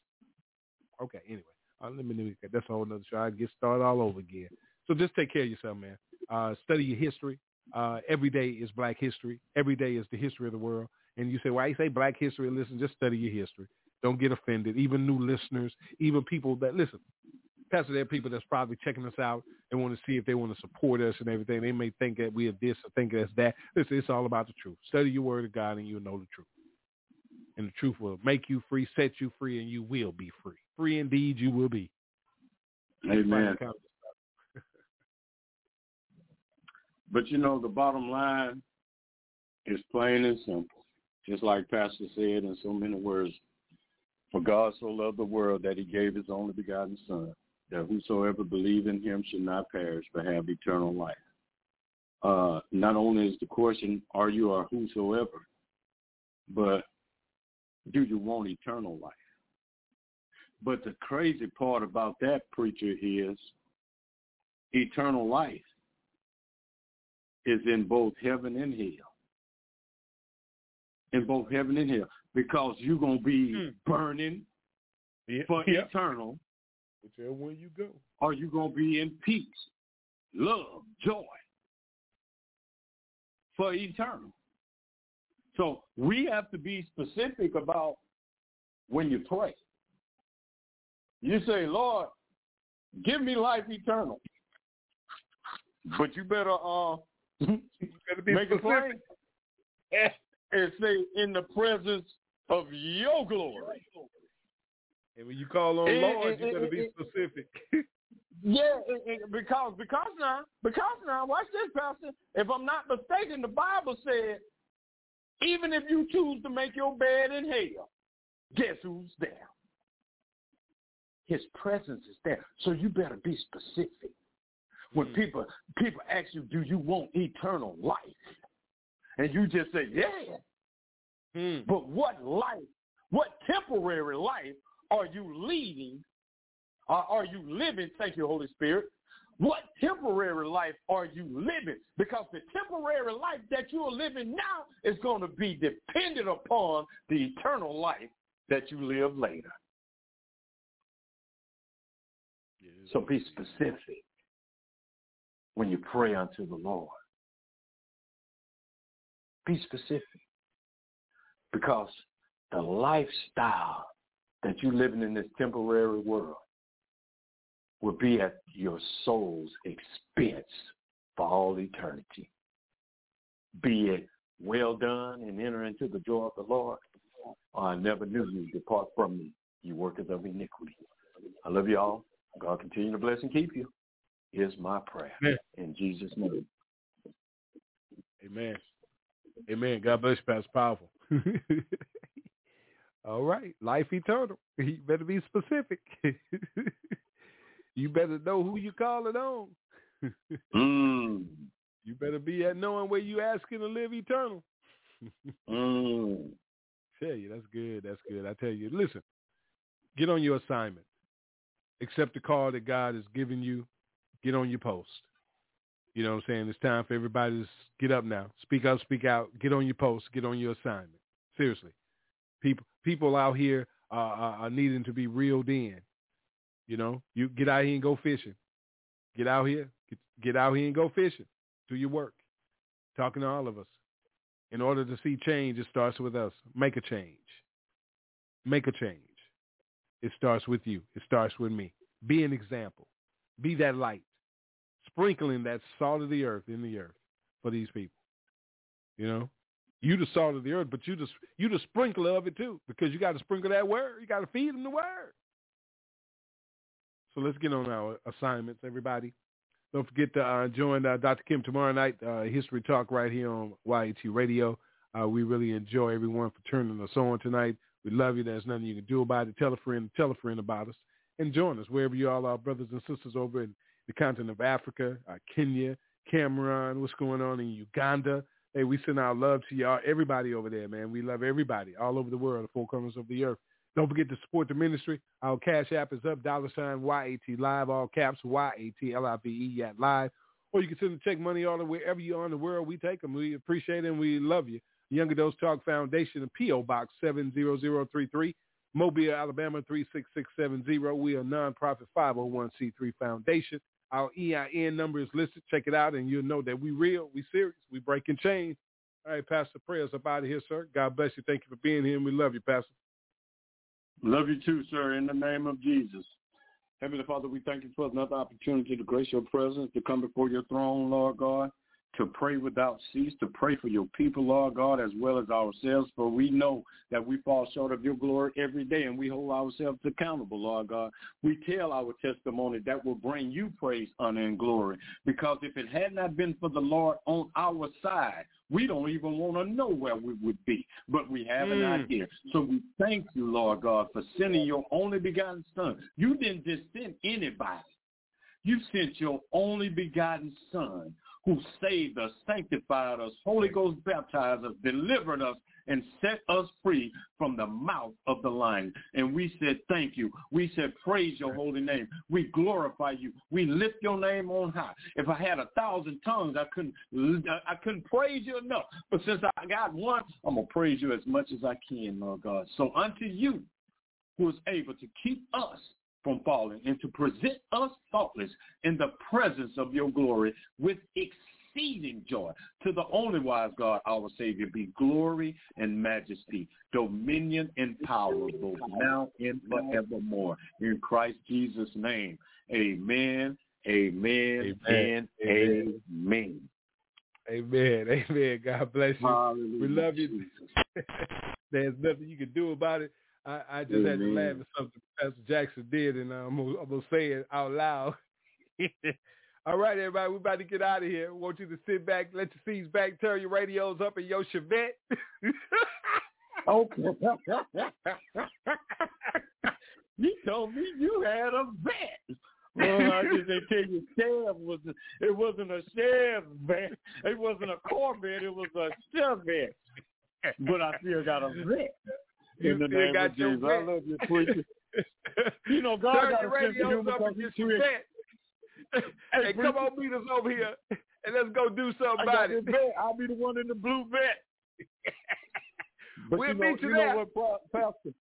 Okay, anyway. Uh, let me me- that's a whole nother show. I get started all over again. So just take care of yourself, man. Uh, study your history. Uh, every day is Black History. Every day is the history of the world. And you say, why you say Black History? Listen, just study your history. Don't get offended. Even new listeners, even people that listen. Pastor, there are people that's probably checking us out and want to see if they want to support us and everything. They may think that we are this or think that's that. Listen, it's all about the truth. Study your word of God and you'll know the truth. And the truth will make you free, set you free, and you will be free. Free indeed you will be. Amen. But you know, the bottom line is plain and simple. Just like Pastor said in so many words, for God so loved the world that he gave his only begotten son, that whosoever believe in him should not perish but have eternal life. Uh, not only is the question, are you or whosoever, but do you want eternal life? But the crazy part about that preacher is eternal life is in both heaven and hell. In both heaven and hell. Because you're going to be hmm. burning for yeah. eternal, Whichever one you go. or you're going to be in peace, love, joy for eternal. So we have to be specific about when you pray. You say, Lord, give me life eternal. But you better uh be make a specific. and say in the presence of your glory. And when you call on Eh, Lord, eh, you better eh, be specific. Yeah, because because now because now watch this, Pastor. If I'm not mistaken, the Bible said, even if you choose to make your bed in hell, guess who's there? His presence is there. So you better be specific. When hmm. people people ask you, do you want eternal life? And you just say, yeah. Hmm. But what life, what temporary life are you leading? Or are you living? Thank you, Holy Spirit. What temporary life are you living? Because the temporary life that you are living now is going to be dependent upon the eternal life that you live later. So be specific when you pray unto the Lord. Be specific. Because the lifestyle that you're living in this temporary world will be at your soul's expense for all eternity. Be it well done and enter into the joy of the Lord, or I never knew you. Depart from me, you workers of iniquity. I love you all. God continue to bless and keep you. Here's my prayer. Amen. In Jesus' name. Amen. Amen. God bless you, Pastor Powerful. All right. Life eternal. You better be specific. you better know who you calling on. Mm. You better be at knowing where you asking to live eternal. Mm. Tell you, that's good. That's good. I tell you, listen, get on your assignment. Accept the call that God has given you. Get on your post. You know what I'm saying? It's time for everybody to get up now. Speak up, speak out. Get on your post. Get on your assignment. Seriously. People people out here uh, are, are needing to be reeled in. You know, you get out here and go fishing. Get out here. Get, get out here and go fishing. Do your work. Talking to all of us. In order to see change, it starts with us. Make a change. Make a change. It starts with you. It starts with me. Be an example. Be that light. Sprinkling that salt of the earth in the earth for these people. You know? You the salt of the earth, but you the you the sprinkler of it too, because you got to sprinkle that word. You got to feed them the word. So let's get on our assignments, everybody. Don't forget to uh, join uh, Dr. Kim tomorrow night, uh, History Talk right here on YAT Radio. Uh, we really enjoy everyone for turning us on tonight. We love you. There's nothing you can do about it. Tell a friend, tell a friend about us, and join us wherever you all are, brothers and sisters over in the continent of Africa, uh, Kenya, Cameroon, what's going on in Uganda. Hey, we send our love to y'all, everybody over there, man. We love everybody all over the world, the four corners of the earth. Don't forget to support the ministry. Our cash app is up, dollar sign YAT Live, all caps, Y-A-T-L-I-V-E, YAT Live. Or you can send the check money all order wherever you are in the world. We take them. We appreciate it and we love you. Young Adults Talk Foundation, P.O. Box 70033, Mobile, Alabama 36670. We are a nonprofit 501c3 foundation. Our EIN number is listed. Check it out, and you'll know that we real, we serious, we breaking chains. All right, Pastor Prayers up out of here, sir. God bless you. Thank you for being here, and we love you, Pastor. Love you too, sir, in the name of Jesus. Heavenly Father, we thank you for another opportunity to grace your presence, to come before your throne, Lord God, to pray without cease, to pray for your people, Lord God, as well as ourselves, for we know that we fall short of your glory every day, and we hold ourselves accountable, Lord God. We tell our testimony that will bring you praise, honor, and glory, because if it had not been for the Lord on our side, we don't even want to know where we would be, but we have an Mm. idea. So we thank you, Lord God, for sending your only begotten son. You didn't just send anybody. You sent your only begotten son who saved us, sanctified us, Holy Ghost baptized us, delivered us, and set us free from the mouth of the lion. And we said, thank you. We said, praise your holy name. We glorify you. We lift your name on high. If I had a thousand tongues, I couldn't, I couldn't praise you enough. But since I got one, I'm going to praise you as much as I can, Lord God. So unto you, who is able to keep us from falling and to present us faultless in the presence of your glory with exceeding joy. To the only wise God, our Savior, be glory and majesty, dominion and power, both now and forevermore. In Christ Jesus' name, amen, amen, Amen. and amen. Amen. Amen. God bless you. Hallelujah. We love you. There's nothing you can do about it. I, I just had to laugh at something Pastor Jackson did, and I'm gonna, I'm gonna say it out loud. All right, everybody, we're about to get out of here. want you to sit back, let your seats back, turn your radios up and your Chevette. Okay. you told me you had a vet. Well, I just didn't tell you Chev was it wasn't a Chev vet. It wasn't a Corvette, it was a Chevette. But I still got a vet. You In the name got of your Jesus. I love you, preacher. You know, God turn got your a sense of radios up because in your he hey, come on, meet us over here, and let's go do something about it. Vet. I'll be the one in the blue vet. We'll you know, meet you you there. know what, Pastor?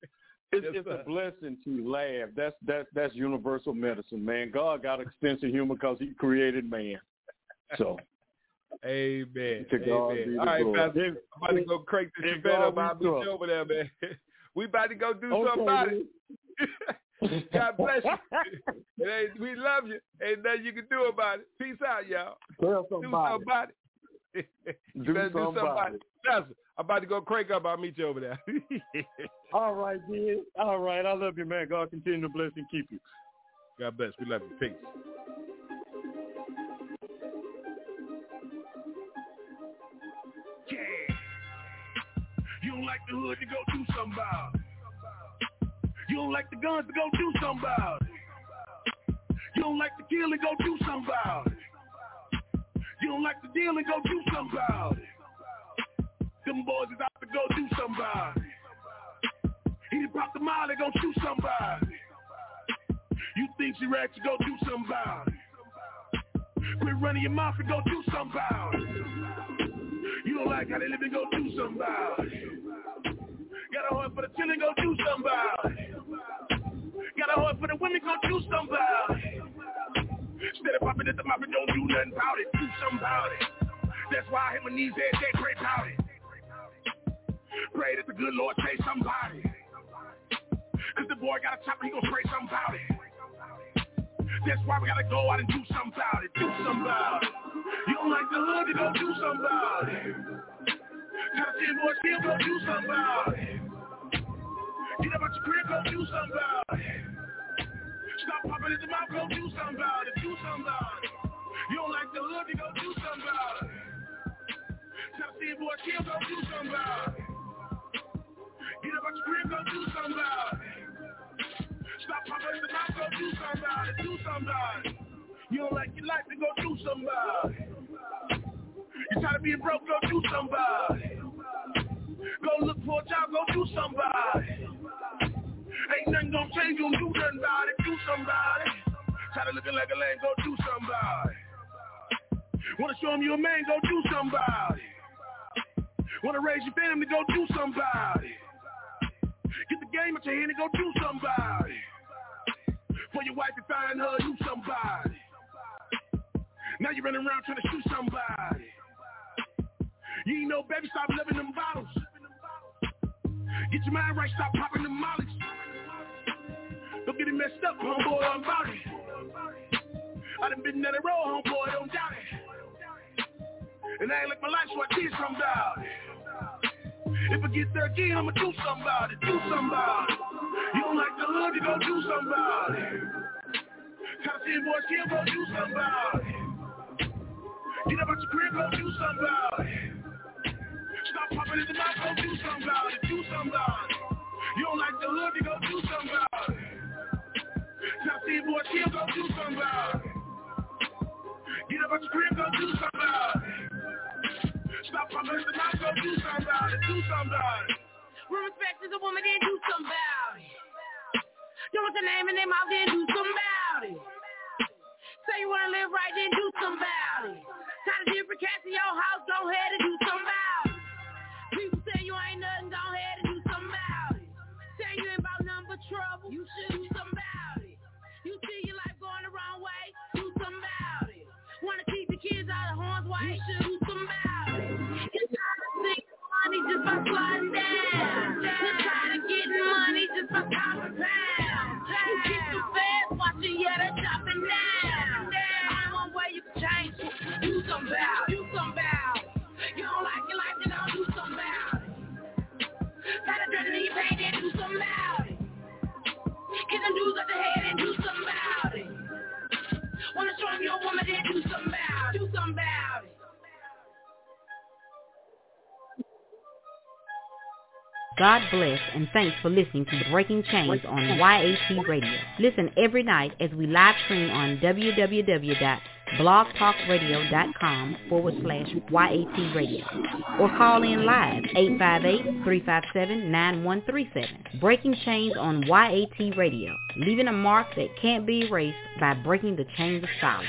It's, Yes, it's a blessing to laugh. That's that's that's universal medicine, man. God got of humor because He created man. So Amen. To God Amen. be All right. Pastor. I'm about to go crank this Chevette up. I'll you over there, man. we about to go do Okay, something about man. it. God bless you. And, hey, we love you. Ain't nothing you can do about it. Peace out, y'all. tell Do somebody. something about it. you Do better do somebody. it. I'm about to go crank up. I'll meet you over there. All right, dude. All right. I love you, man. God continue to bless and keep you. God bless. We love you. Peace. Yeah. You don't like the hood to go do something about. You don't like the guns to go do something about. You don't like the kill and go do something about. You don't like the deal and go do something about. Them boys is out to go do something about it. He pop the molly, go shoot somebody. You think she ratchet, go do something about it. Quit running your mouth and go do something about. Don't like how they live and go do something about it. Got a heart for the chillin', go do something about it. Got a heart for the women, go do something about it. Instead of popping at the mouth don't do nothing about it, do something about it. That's why I hit my knees every day, pray about it. Pray that the good Lord say somebody. Cause the boy got a chopper, he gon' pray something about it. That's why we gotta go out and do something about it. Do something about it. You don't like the hood, you go do something about it. Tell the boy still go do something about it. Get up out your crib, go do something about it. Stop popping at the mouth, go do something about it. Do something about it. You don't like the hood, you go do something about it. Tell the boy still go do something about it. Get up out your crib, go do something about it. Stop popping at the mouth, go do something about it. Do something about it. You don't like your life, then go do somebody. You tired of being broke, go do somebody. Go look for a job, go do somebody. Ain't nothing gonna change, you don't nothing about it. Do somebody. Tired of looking like a lame, go do somebody. Wanna show him you a man, go do somebody. Wanna raise your family, go do somebody. Get the game at your hand and go do somebody. For your wife to find her, do somebody. Now you running around trying to shoot somebody. You ain't no baby, stop loving them bottles. Get your mind right, stop popping them mollies. Don't get it messed up, homeboy, I'm about it. I done been down the road, homeboy, don't doubt it. And I ain't like my life, so I did something about it. If I get there again, I'ma do something about it, do something about it. You don't like the hood, you gon' do something about it. 10 boys here, go do something about it. Get up out your crib, go do something about it. Stop popping in the mouth, go do something about it, do something about it. You don't like the hood, you go do something about it. Top 10 boys here, go do something about it. Get up out your crib, go do something about it. Stop popping in the mouth, go do something about it, do something about it. Respect to the woman, then do something about it. You want the name in their mouth, then do something about it. Say you wanna live right, then do something about it. Tired of different cats in your house, go ahead and do something about it. People say you ain't nothing, go ahead and do something about it. Say you ain't about nothing but trouble, you should do something about it. You see your life going the wrong way, do something about it. Wanna keep the kids out of harm's way, you should do something about it. It's time to sing money just by sliding down. You're tired of getting money just by copping pounds. God bless and thanks for listening to Breaking Chains on YAT Radio. Listen every night as we live stream on www.blogtalkradio.com forward slash YAT Radio or call in live 858-357-9137. Breaking Chains on YAT Radio, leaving a mark that can't be erased by breaking the chains of silence.